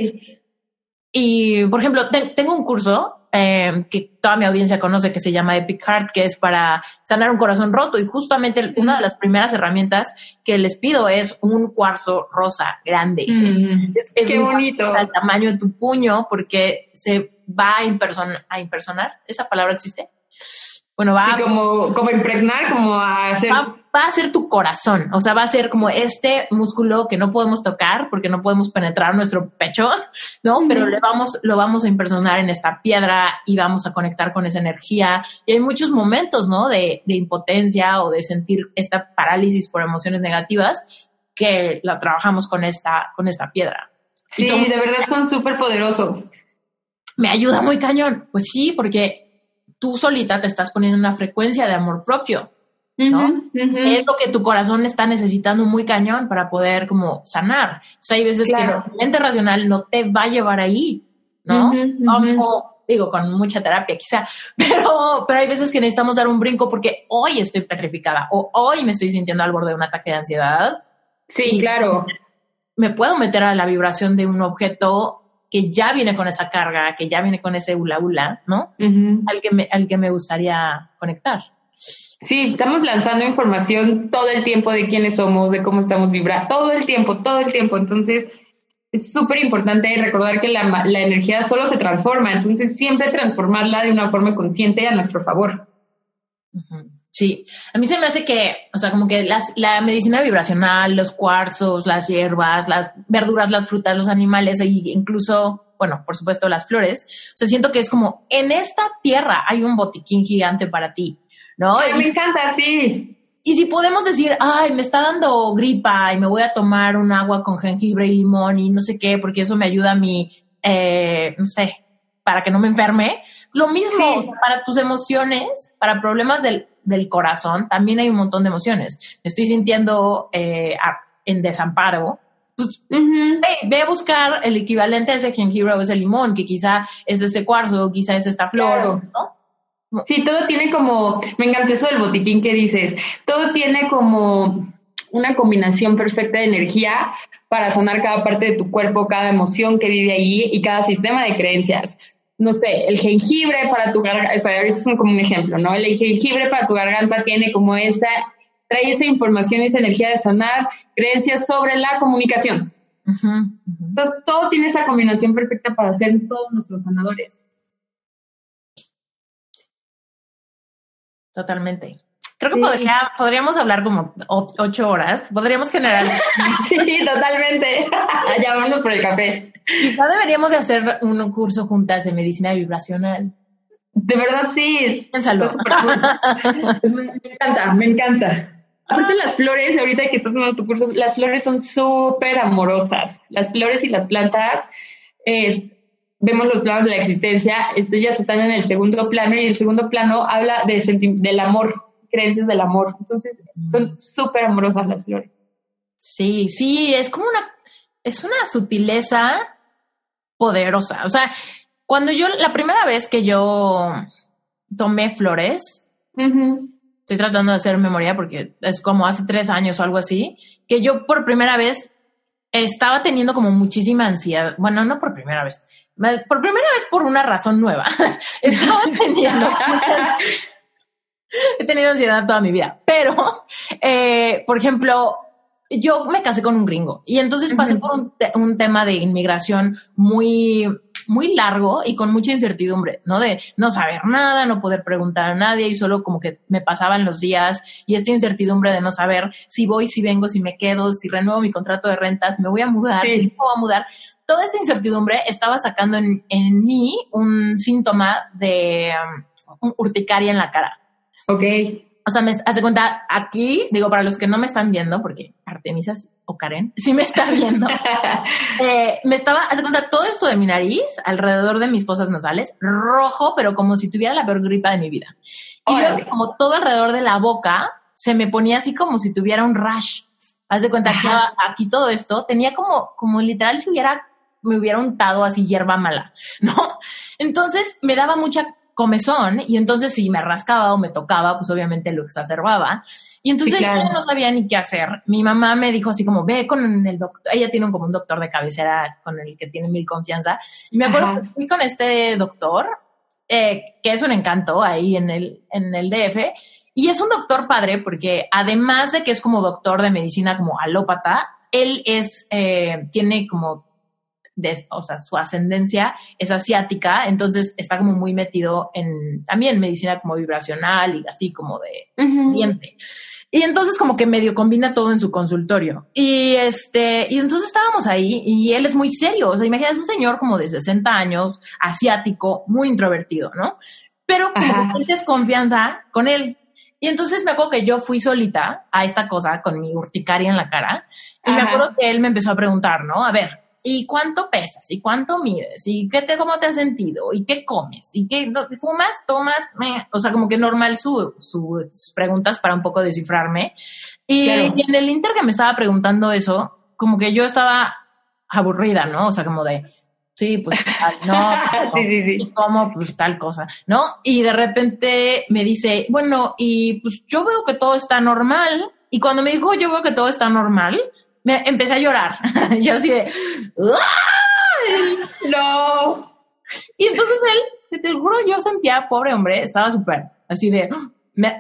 Y, por ejemplo, tengo un curso eh, que toda mi audiencia conoce que se llama Epic Heart, que es para sanar un corazón roto. Y justamente una de las primeras herramientas que les pido es un cuarzo rosa grande. Mm, es, Qué bonito. Al tamaño de tu puño, porque se va a, a impersonar. ¿Esa palabra existe? Bueno, va como, como impregnar, como a hacer... Va, a ser tu corazón, o sea, va a ser como este músculo que no podemos tocar porque no podemos penetrar nuestro pecho, ¿no? Pero le vamos, lo vamos a impersonar en esta piedra y vamos a conectar con esa energía. Y hay muchos momentos, ¿no? De, de impotencia o de sentir esta parálisis por emociones negativas que la trabajamos con esta, con esta piedra. Sí, de verdad son súper poderosos. Me ayuda muy cañón. Pues sí, porque tú solita te estás poniendo una frecuencia de amor propio, ¿no? Es lo que tu corazón está necesitando muy cañón para poder como sanar. O sea, hay veces que la mente racional no te va a llevar ahí, ¿no? digo, con mucha terapia quizá, [LAUGHS] pero, pero hay veces que necesitamos dar un brinco porque hoy estoy petrificada o hoy me estoy sintiendo al borde de un ataque de ansiedad. Sí, claro. Me puedo meter a la vibración de un objeto que ya viene con esa carga, que ya viene con ese hula hula, ¿no? al, que me, al que me gustaría conectar. Sí, estamos lanzando información todo el tiempo de quiénes somos, de cómo estamos vibrando, todo el tiempo, todo el tiempo. Entonces, es súper importante recordar que la, la, energía solo se transforma, entonces siempre transformarla de una forma consciente a nuestro favor. Sí, a mí se me hace que, o sea, como que las, la medicina vibracional, los cuarzos, las hierbas, las verduras, las frutas, los animales e incluso, bueno, por supuesto las flores, o sea, siento que es como, en esta tierra hay un botiquín gigante para ti, ¿no? Ay, me encanta, sí. Y si podemos decir, ay, me está dando gripa y me voy a tomar un agua con jengibre y limón y no sé qué, porque eso me ayuda a mi, eh, no sé, para que no me enferme. Lo mismo para tus emociones, para problemas del del corazón, también hay un montón de emociones. Me estoy sintiendo eh, en desamparo. Pues, ve a buscar el equivalente a ese jengibre o ese limón, que quizá es este cuarzo, quizá es esta flor, ¿no? Sí, todo tiene como, me encanta eso del botiquín que dices, todo tiene como una combinación perfecta de energía para sanar cada parte de tu cuerpo, cada emoción que vive ahí y cada sistema de creencias no sé, el jengibre para tu garganta, o sea, ahorita es como un ejemplo, ¿no? El jengibre para tu garganta tiene como esa, trae esa información y esa energía de sanar creencias sobre la comunicación. Entonces, todo tiene esa combinación perfecta para ser todos nuestros sanadores. Totalmente. Creo que podría, podríamos hablar como ocho horas. Podríamos generar. [LAUGHS] sí, totalmente. [LAUGHS] Allá vamos por el café. Quizá deberíamos de hacer un curso juntas de medicina vibracional. De verdad, sí. Piénsalo. [LAUGHS] me, encanta, me encanta. Aparte las flores, ahorita que estás tomando tu curso, las flores son súper amorosas. Las flores y las plantas, eh, vemos los planos de la existencia, ellas están en el segundo plano y el segundo plano habla de del amor creencias del amor. Entonces, son súper amorosas las flores. Sí, sí, es como una, es una sutileza poderosa. O sea, cuando yo, la primera vez que yo tomé flores, estoy tratando de hacer memoria porque es como hace tres años o algo así, que yo por primera vez estaba teniendo como muchísima ansiedad. Bueno, no por primera vez. Por primera vez por una razón nueva. [LAUGHS] estaba teniendo [LAUGHS] he tenido ansiedad toda mi vida, pero, eh, por ejemplo, yo me casé con un gringo y entonces pasé por un, tema de inmigración muy, muy largo y con mucha incertidumbre, ¿no? De no saber nada, no poder preguntar a nadie y solo como que me pasaban los días y esta incertidumbre de no saber si voy, si vengo, si me quedo, si renuevo mi contrato de rentas, me voy a mudar, si no voy a mudar. Toda esta incertidumbre estaba sacando en, en mí un síntoma de um, urticaria en la cara. Ok o sea, me hace cuenta aquí, digo, para los que no me están viendo, porque Artemisa o Karen sí me está viendo, [LAUGHS] eh, me estaba, hace cuenta todo esto de mi nariz, alrededor de mis fosas nasales, rojo, pero como si tuviera la peor gripa de mi vida. Y luego, como todo alrededor de la boca, se me ponía así como si tuviera un rash. Haz de cuenta que aquí todo esto tenía como, como literal si hubiera, me hubiera untado así hierba mala, [LAUGHS] ¿no? Entonces me daba mucha comezón y entonces si me rascaba o me tocaba, pues obviamente lo exacerbaba. Y entonces yo no sabía ni qué hacer. Mi mamá me dijo así como, ve con el doctor, ella tiene un, como un doctor de cabecera con el que tiene mil confianza. Y me acuerdo que fui con este doctor, eh, que es un encanto ahí en el, en el DF. Y es un doctor padre porque además de que es como doctor de medicina como alópata, él es, eh, tiene como o sea, su ascendencia es asiática, entonces está como muy metido en también medicina como vibracional y así como de diente. Y entonces como que medio combina todo en su consultorio. Y este, y entonces estábamos ahí y él es muy serio, o sea, imagínate, es un señor como de 60 años, asiático, muy introvertido, ¿no? Pero como que tienes confianza con él. Y entonces me acuerdo que yo fui solita a esta cosa con mi urticaria en la cara. Y me acuerdo que él me empezó a preguntar, ¿no? A ver, ¿Y cuánto pesas? ¿Y cuánto mides? ¿Y qué te, cómo te has sentido? ¿Y qué comes? ¿Y qué fumas? ¿Tomas? O sea, como que normal su, sus preguntas para un poco descifrarme. Y, en el Inter que me estaba preguntando eso, como que yo estaba aburrida, ¿no? O sea, como de, sí, pues [LAUGHS] no, sí, sí, sí. ¿y cómo? Pues tal cosa, ¿no? Y de repente me dice, bueno, y pues yo veo que todo está normal. Y cuando me dijo, yo veo que todo está normal, me empecé a llorar. [LAUGHS] yo así de, no. Y entonces él, te, juro, yo sentía, pobre hombre, estaba súper, así de,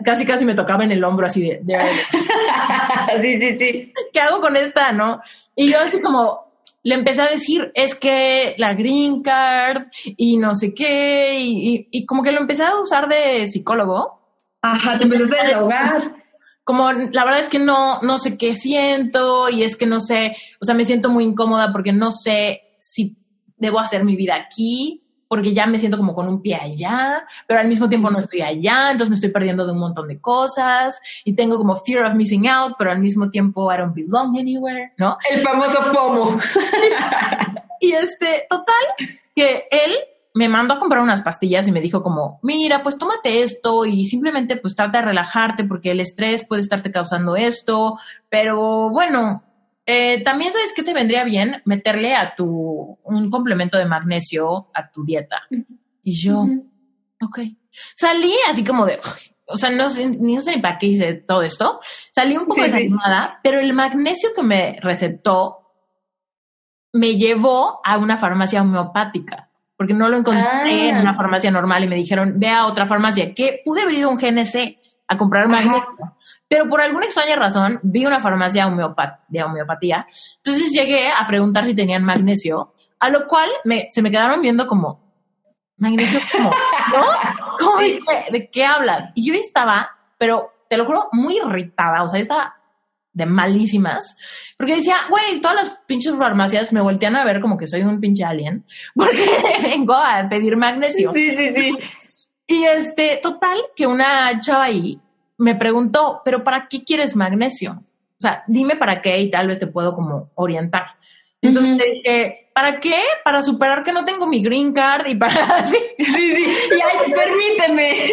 casi casi me tocaba en el hombro, así de, [LAUGHS] sí, sí, sí. ¿Qué hago con esta, no? Y yo así como, le empecé a decir, es que la green card y no sé qué, y, y como que lo empecé a usar de psicólogo. Ajá, te empezaste a desahogar como la verdad es que no, no sé qué siento y es que no sé, o sea, me siento muy incómoda porque no sé si debo hacer mi vida aquí, porque ya me siento como con un pie allá, pero al mismo tiempo no estoy allá, entonces me estoy perdiendo de un montón de cosas y tengo como fear of missing out, pero al mismo tiempo I don't belong anywhere, ¿no? El famoso FOMO. [LAUGHS] y este, total, que él me mandó a comprar unas pastillas y me dijo como, mira, pues tómate esto y simplemente pues trata de relajarte porque el estrés puede estarte causando esto, pero bueno, eh, también sabes que te vendría bien meterle a tu, un complemento de magnesio a tu dieta. Y yo, ok. Salí así como de, o sea, no sé, ni, no sé ni para qué hice todo esto. Salí un poco desanimada, pero el magnesio que me recetó me llevó a una farmacia homeopática porque no lo encontré en una ah. farmacia normal y me dijeron, ve a otra farmacia, que pude haber ido a un GNC a comprar magnesio. Pero por alguna extraña razón vi una farmacia de homeopatía. Entonces llegué a preguntar si tenían magnesio, a lo cual me, se me quedaron viendo como, magnesio, ¿cómo? ¿No? de, qué, de, qué, hablas? Y yo estaba, pero te lo juro, muy irritada. O sea, estaba de malísimas, porque decía, güey, todas las pinches farmacias me voltean a ver como que soy un pinche alien, [LAUGHS] porque vengo a pedir magnesio. Sí, sí, sí. Y este, total, que una chava ahí me preguntó, pero ¿para qué quieres magnesio? O sea, dime para qué y tal vez te puedo como orientar. Entonces dije, ¿para qué? Para superar que no tengo mi green card y para así. [LAUGHS] Sí, sí, [LAUGHS] y ahí, permíteme.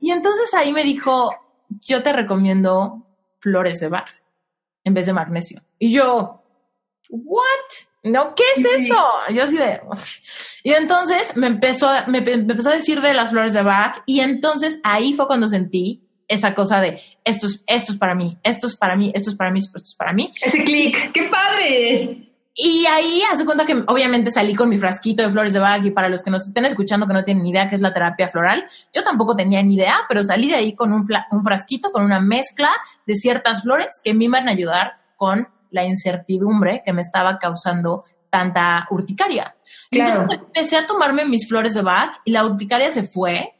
y entonces ahí me dijo, yo te recomiendo flores de bar en vez de magnesio. Y yo, ¿what? ¿No? ¿Qué es eso? Yo así de... Y entonces me empezó, me, empezó a decir de las flores de Bach y entonces ahí fue cuando sentí esa cosa de esto es, esto es para mí, esto es para mí, esto es para mí, esto es para mí. Ese clic, ¡qué padre! Y ahí hace cuenta que obviamente salí con mi frasquito de flores de Bach y para los que nos estén escuchando que no tienen ni idea qué es la terapia floral, yo tampoco tenía ni idea, pero salí de ahí con un, un frasquito, con una mezcla de ciertas flores que me iban a ayudar con la incertidumbre que me estaba causando tanta urticaria. Entonces empecé a tomarme mis flores de Bach y la urticaria se fue.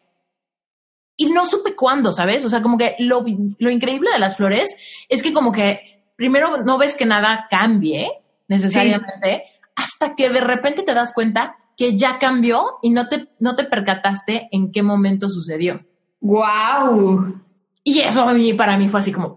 Y no supe cuándo, ¿sabes? O sea, como que lo, lo increíble de las flores es que como que primero no ves que nada cambie necesariamente, hasta que de repente te das cuenta que ya cambió y no te, no te percataste en qué momento sucedió. ¡Wow! Y eso a mí, para mí fue así como,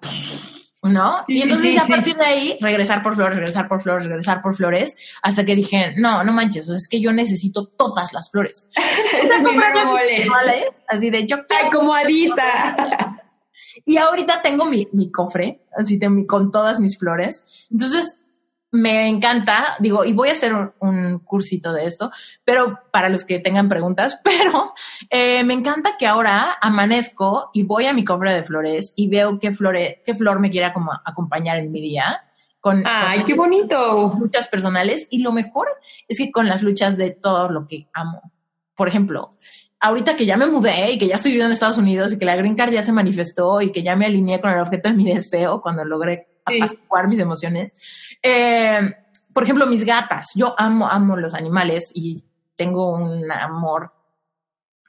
¿no? y entonces a partir de ahí, regresar por flores, regresar por flores, regresar por flores, hasta que dije, no, no manches, es que yo necesito todas las flores. [LAUGHS] así de yo Ay, como Adita. [LAUGHS] y ahorita tengo mi, mi cofre, así de, con todas mis flores. Entonces, me encanta, digo, y voy a hacer un, cursito de esto, pero para los que tengan preguntas, [LAUGHS] pero eh, me encanta que ahora amanezco y voy a mi cofre de flores y veo qué, flore, qué flor me quiera como acompañar en mi día. Con, ¡Ay, qué bonito! Luchas personales y lo mejor es que con las luchas de todo lo que amo. Por ejemplo, ahorita que ya me mudé y que ya estoy viviendo en Estados Unidos y que la Green Card ya se manifestó y que ya me alineé con el objeto de mi deseo cuando logré apaciguar mis emociones. Eh, por ejemplo, mis gatas. Yo amo, amo los animales y tengo un amor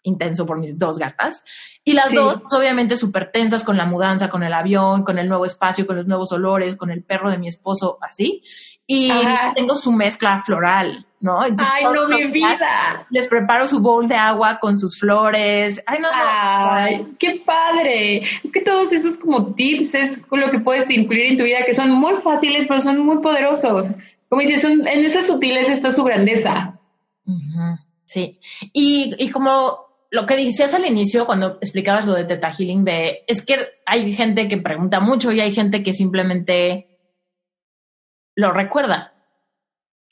intenso por mis dos gatas. Y las dos, obviamente, súper tensas con la mudanza, con el avión, con el nuevo espacio, con los nuevos olores, con el perro de mi esposo, así. Y tengo su mezcla floral, ¿no? Ay, no, mi vida. Les preparo su bowl de agua con sus flores. Ay, no, Ay, qué padre. Es que todos esos como tips es lo que puedes incluir en tu vida, que son muy fáciles, pero son muy poderosos. Como dices, en esas sutiles está su grandeza. Sí. Y, y como lo que decías al inicio cuando explicabas lo de Teta Healing, de, es que hay gente que pregunta mucho y hay gente que simplemente lo recuerda.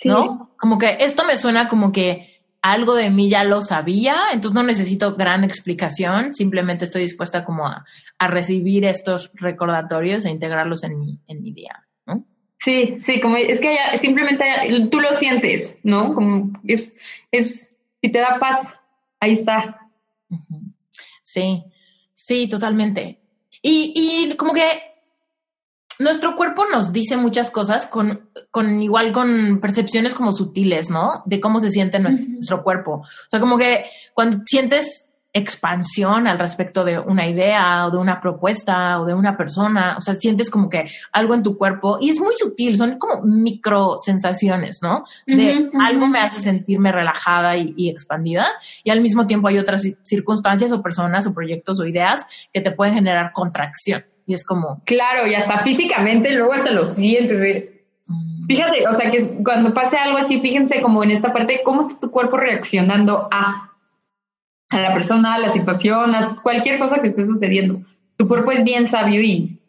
¿No? Como que esto me suena como que algo de mí ya lo sabía, entonces no necesito gran explicación, simplemente estoy dispuesta como a, recibir estos recordatorios e integrarlos en mi, en mi día, ¿no? Sí, sí, como es que simplemente tú lo sientes, ¿no? Como es, es, si te da paz, ahí está. Sí, sí, totalmente. Y, y como que nuestro cuerpo nos dice muchas cosas con, con igual con percepciones como sutiles, ¿no? De cómo se siente nuestro, nuestro, cuerpo. O sea, como que cuando sientes expansión al respecto de una idea o de una propuesta o de una persona, o sea, sientes como que algo en tu cuerpo y es muy sutil, son como micro sensaciones, ¿no? De algo me hace sentirme relajada y, expandida y al mismo tiempo hay otras circunstancias o personas o proyectos o ideas que te pueden generar contracción y es como... Claro, y hasta físicamente luego hasta lo sientes. Mm. Fíjate, o sea, que cuando pase algo así, fíjense como en esta parte, cómo está tu cuerpo reaccionando a a la persona, a la situación, a cualquier cosa que esté sucediendo. Tu cuerpo es bien sabio y,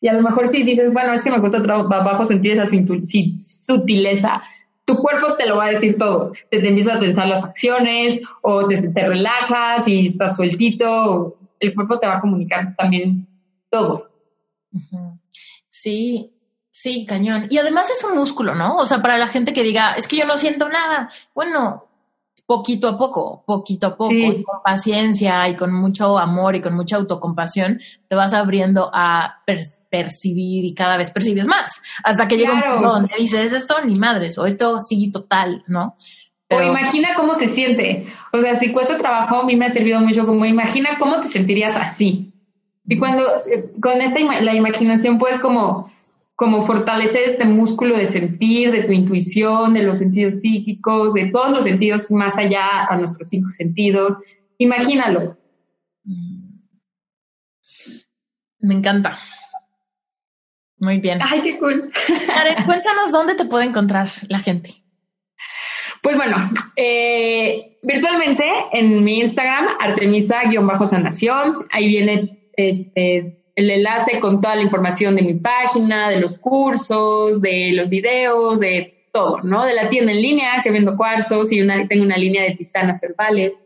y a lo mejor si dices, bueno, es que me cuesta trabajo sentir esa sutileza, tu cuerpo te lo va a decir todo. Te, te empiezas a tensar las acciones o te, te relajas y estás sueltito. El cuerpo te va a comunicar también todo. Sí, sí, cañón. Y además es un músculo, ¿no? O sea, para la gente que diga, es que yo no siento nada. Bueno, poquito a poco, poquito a poco, con paciencia y con mucho amor y con mucha autocompasión, te vas abriendo a percibir y cada vez percibes más, hasta que llega un punto donde dices, esto ni madres, o esto sí total, ¿no? O imagina cómo se siente. O sea, si cuesta trabajo, a mí me ha servido mucho como imagina cómo te sentirías así. Y cuando eh, con esta la imaginación puedes como como fortalecer este músculo de sentir, de tu intuición, de los sentidos psíquicos, de todos los sentidos más allá a nuestros cinco sentidos. Imagínalo. Mm. Me encanta. Muy bien. Ay, qué cool. [LAUGHS] cuéntanos dónde te puede encontrar la gente. Pues bueno, eh, virtualmente en mi Instagram, Artemisa-sanación, ahí viene este el enlace con toda la información de mi página, de los cursos, de los videos, de todo, ¿no? De la tienda en línea que vendo cuarzos y una, tengo una línea de tisanas herbales.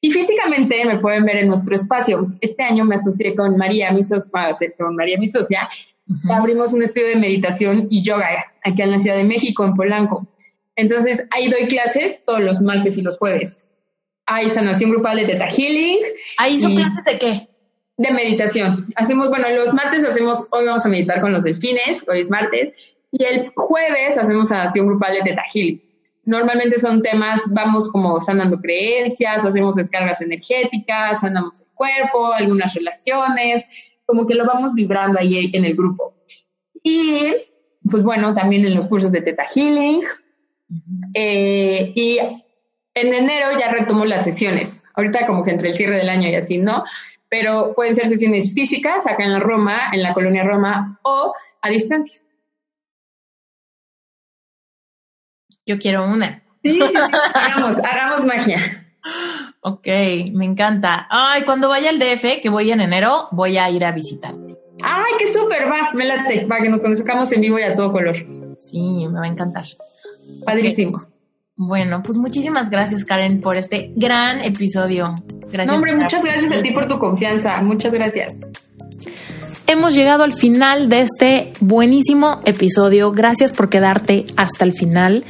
Y físicamente me pueden ver en nuestro espacio. Este año me asocié con María, mi socia, con María, mi socia. Abrimos un estudio de meditación y yoga aquí en la Ciudad de México, en Polanco. Entonces, ahí doy clases todos los martes y los jueves. Hay sanación grupal de Teta Healing. ¿Ahí son clases de qué? De meditación. Hacemos, bueno, los martes hacemos, hoy vamos a meditar con los delfines, hoy es martes, y el jueves hacemos sanación grupal de Teta Normalmente son temas, vamos como sanando creencias, hacemos descargas energéticas, sanamos el cuerpo, algunas relaciones, como que lo vamos vibrando ahí en el grupo. Y pues bueno, también en los cursos de Teta Healing. Eh, y en enero ya retomo las sesiones. Ahorita como que entre el cierre del año y así, ¿no? Pero pueden ser sesiones físicas acá en la Roma, en la colonia Roma, o a distancia. Yo quiero una. Sí, [LAUGHS] hagamos, hagamos magia. Ok, me encanta. Ay, cuando vaya al DF, que voy en enero, voy a ir a visitarte. Ay, qué súper, va, me late, va, que nos conozcamos en vivo y a todo color. Sí, me va a encantar. Padrísimo. Bueno, pues muchísimas gracias, Karen, por este gran episodio. Gracias. No, hombre, muchas gracias a ti por tu confianza. Muchas gracias. Hemos llegado al final de este buenísimo episodio. Gracias por quedarte hasta el final.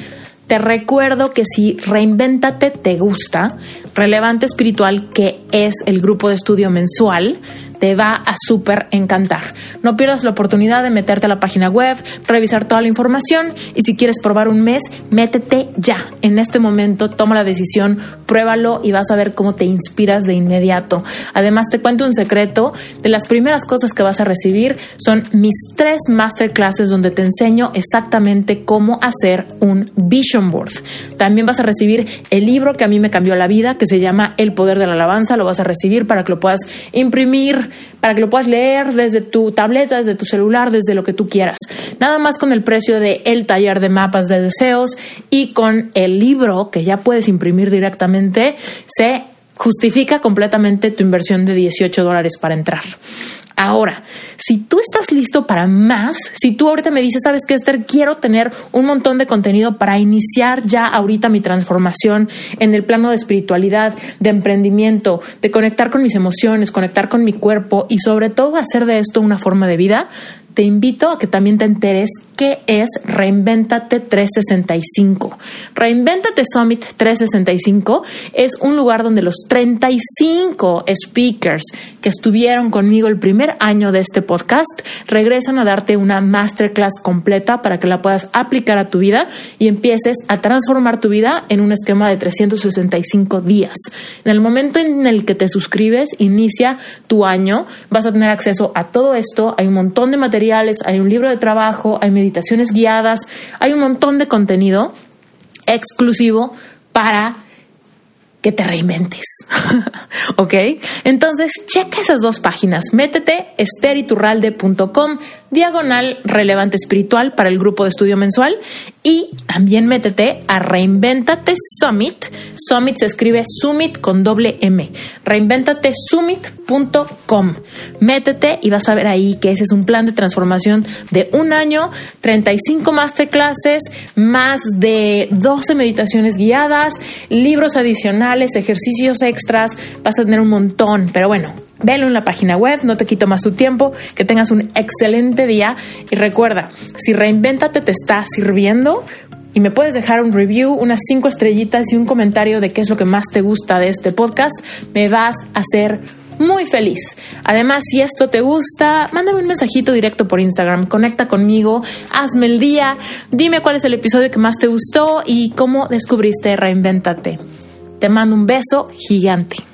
Te recuerdo que si Reinvéntate te gusta, Relevante Espiritual, que es el grupo de estudio mensual, te va a súper encantar. No pierdas la oportunidad de meterte a la página web, revisar toda la información y si quieres probar un mes, métete ya. En este momento toma la decisión, pruébalo y vas a ver cómo te inspiras de inmediato. Además, te cuento un secreto. De las primeras cosas que vas a recibir son mis tres masterclasses donde te enseño exactamente cómo hacer un vision board. También vas a recibir el libro que a mí me cambió la vida, que se llama El Poder de la Alabanza. Lo vas a recibir para que lo puedas imprimir, para que lo puedas leer desde tu tableta, desde tu celular, desde lo que tú quieras. Nada más con el precio de el taller de mapas de deseos y con el libro que ya puedes imprimir directamente, se justifica completamente tu inversión de 18 dólares para entrar. Ahora, si tú estás listo para más, si tú ahorita me dices, sabes que Esther, quiero tener un montón de contenido para iniciar ya ahorita mi transformación en el plano de espiritualidad, de emprendimiento, de conectar con mis emociones, conectar con mi cuerpo y sobre todo hacer de esto una forma de vida, te invito a que también te enteres qué es Reinventate 365. Reinventate Summit 365 es un lugar donde los 35 speakers que estuvieron conmigo el primer año de este podcast regresan a darte una masterclass completa para que la puedas aplicar a tu vida y empieces a transformar tu vida en un esquema de 365 días. En el momento en el que te suscribes, inicia tu año, vas a tener acceso a todo esto, hay un montón de material hay un libro de trabajo, hay meditaciones guiadas, hay un montón de contenido exclusivo para que te reinventes. [LAUGHS] ¿Ok? Entonces, checa esas dos páginas. Métete esteriturralde.com diagonal relevante espiritual para el grupo de estudio mensual y también métete a Reinventate Summit. Summit se escribe Summit con doble M. Reinventatesummit.com. Métete y vas a ver ahí que ese es un plan de transformación de un año, 35 masterclasses, más de 12 meditaciones guiadas, libros adicionales, ejercicios extras. Vas a tener un montón, pero bueno, Velo en la página web, no te quito más tu tiempo, que tengas un excelente día y recuerda, si reinvéntate te está sirviendo y me puedes dejar un review, unas cinco estrellitas y un comentario de qué es lo que más te gusta de este podcast, me vas a hacer muy feliz. Además, si esto te gusta, mándame un mensajito directo por Instagram, conecta conmigo, hazme el día, dime cuál es el episodio que más te gustó y cómo descubriste Reinvéntate. Te mando un beso gigante.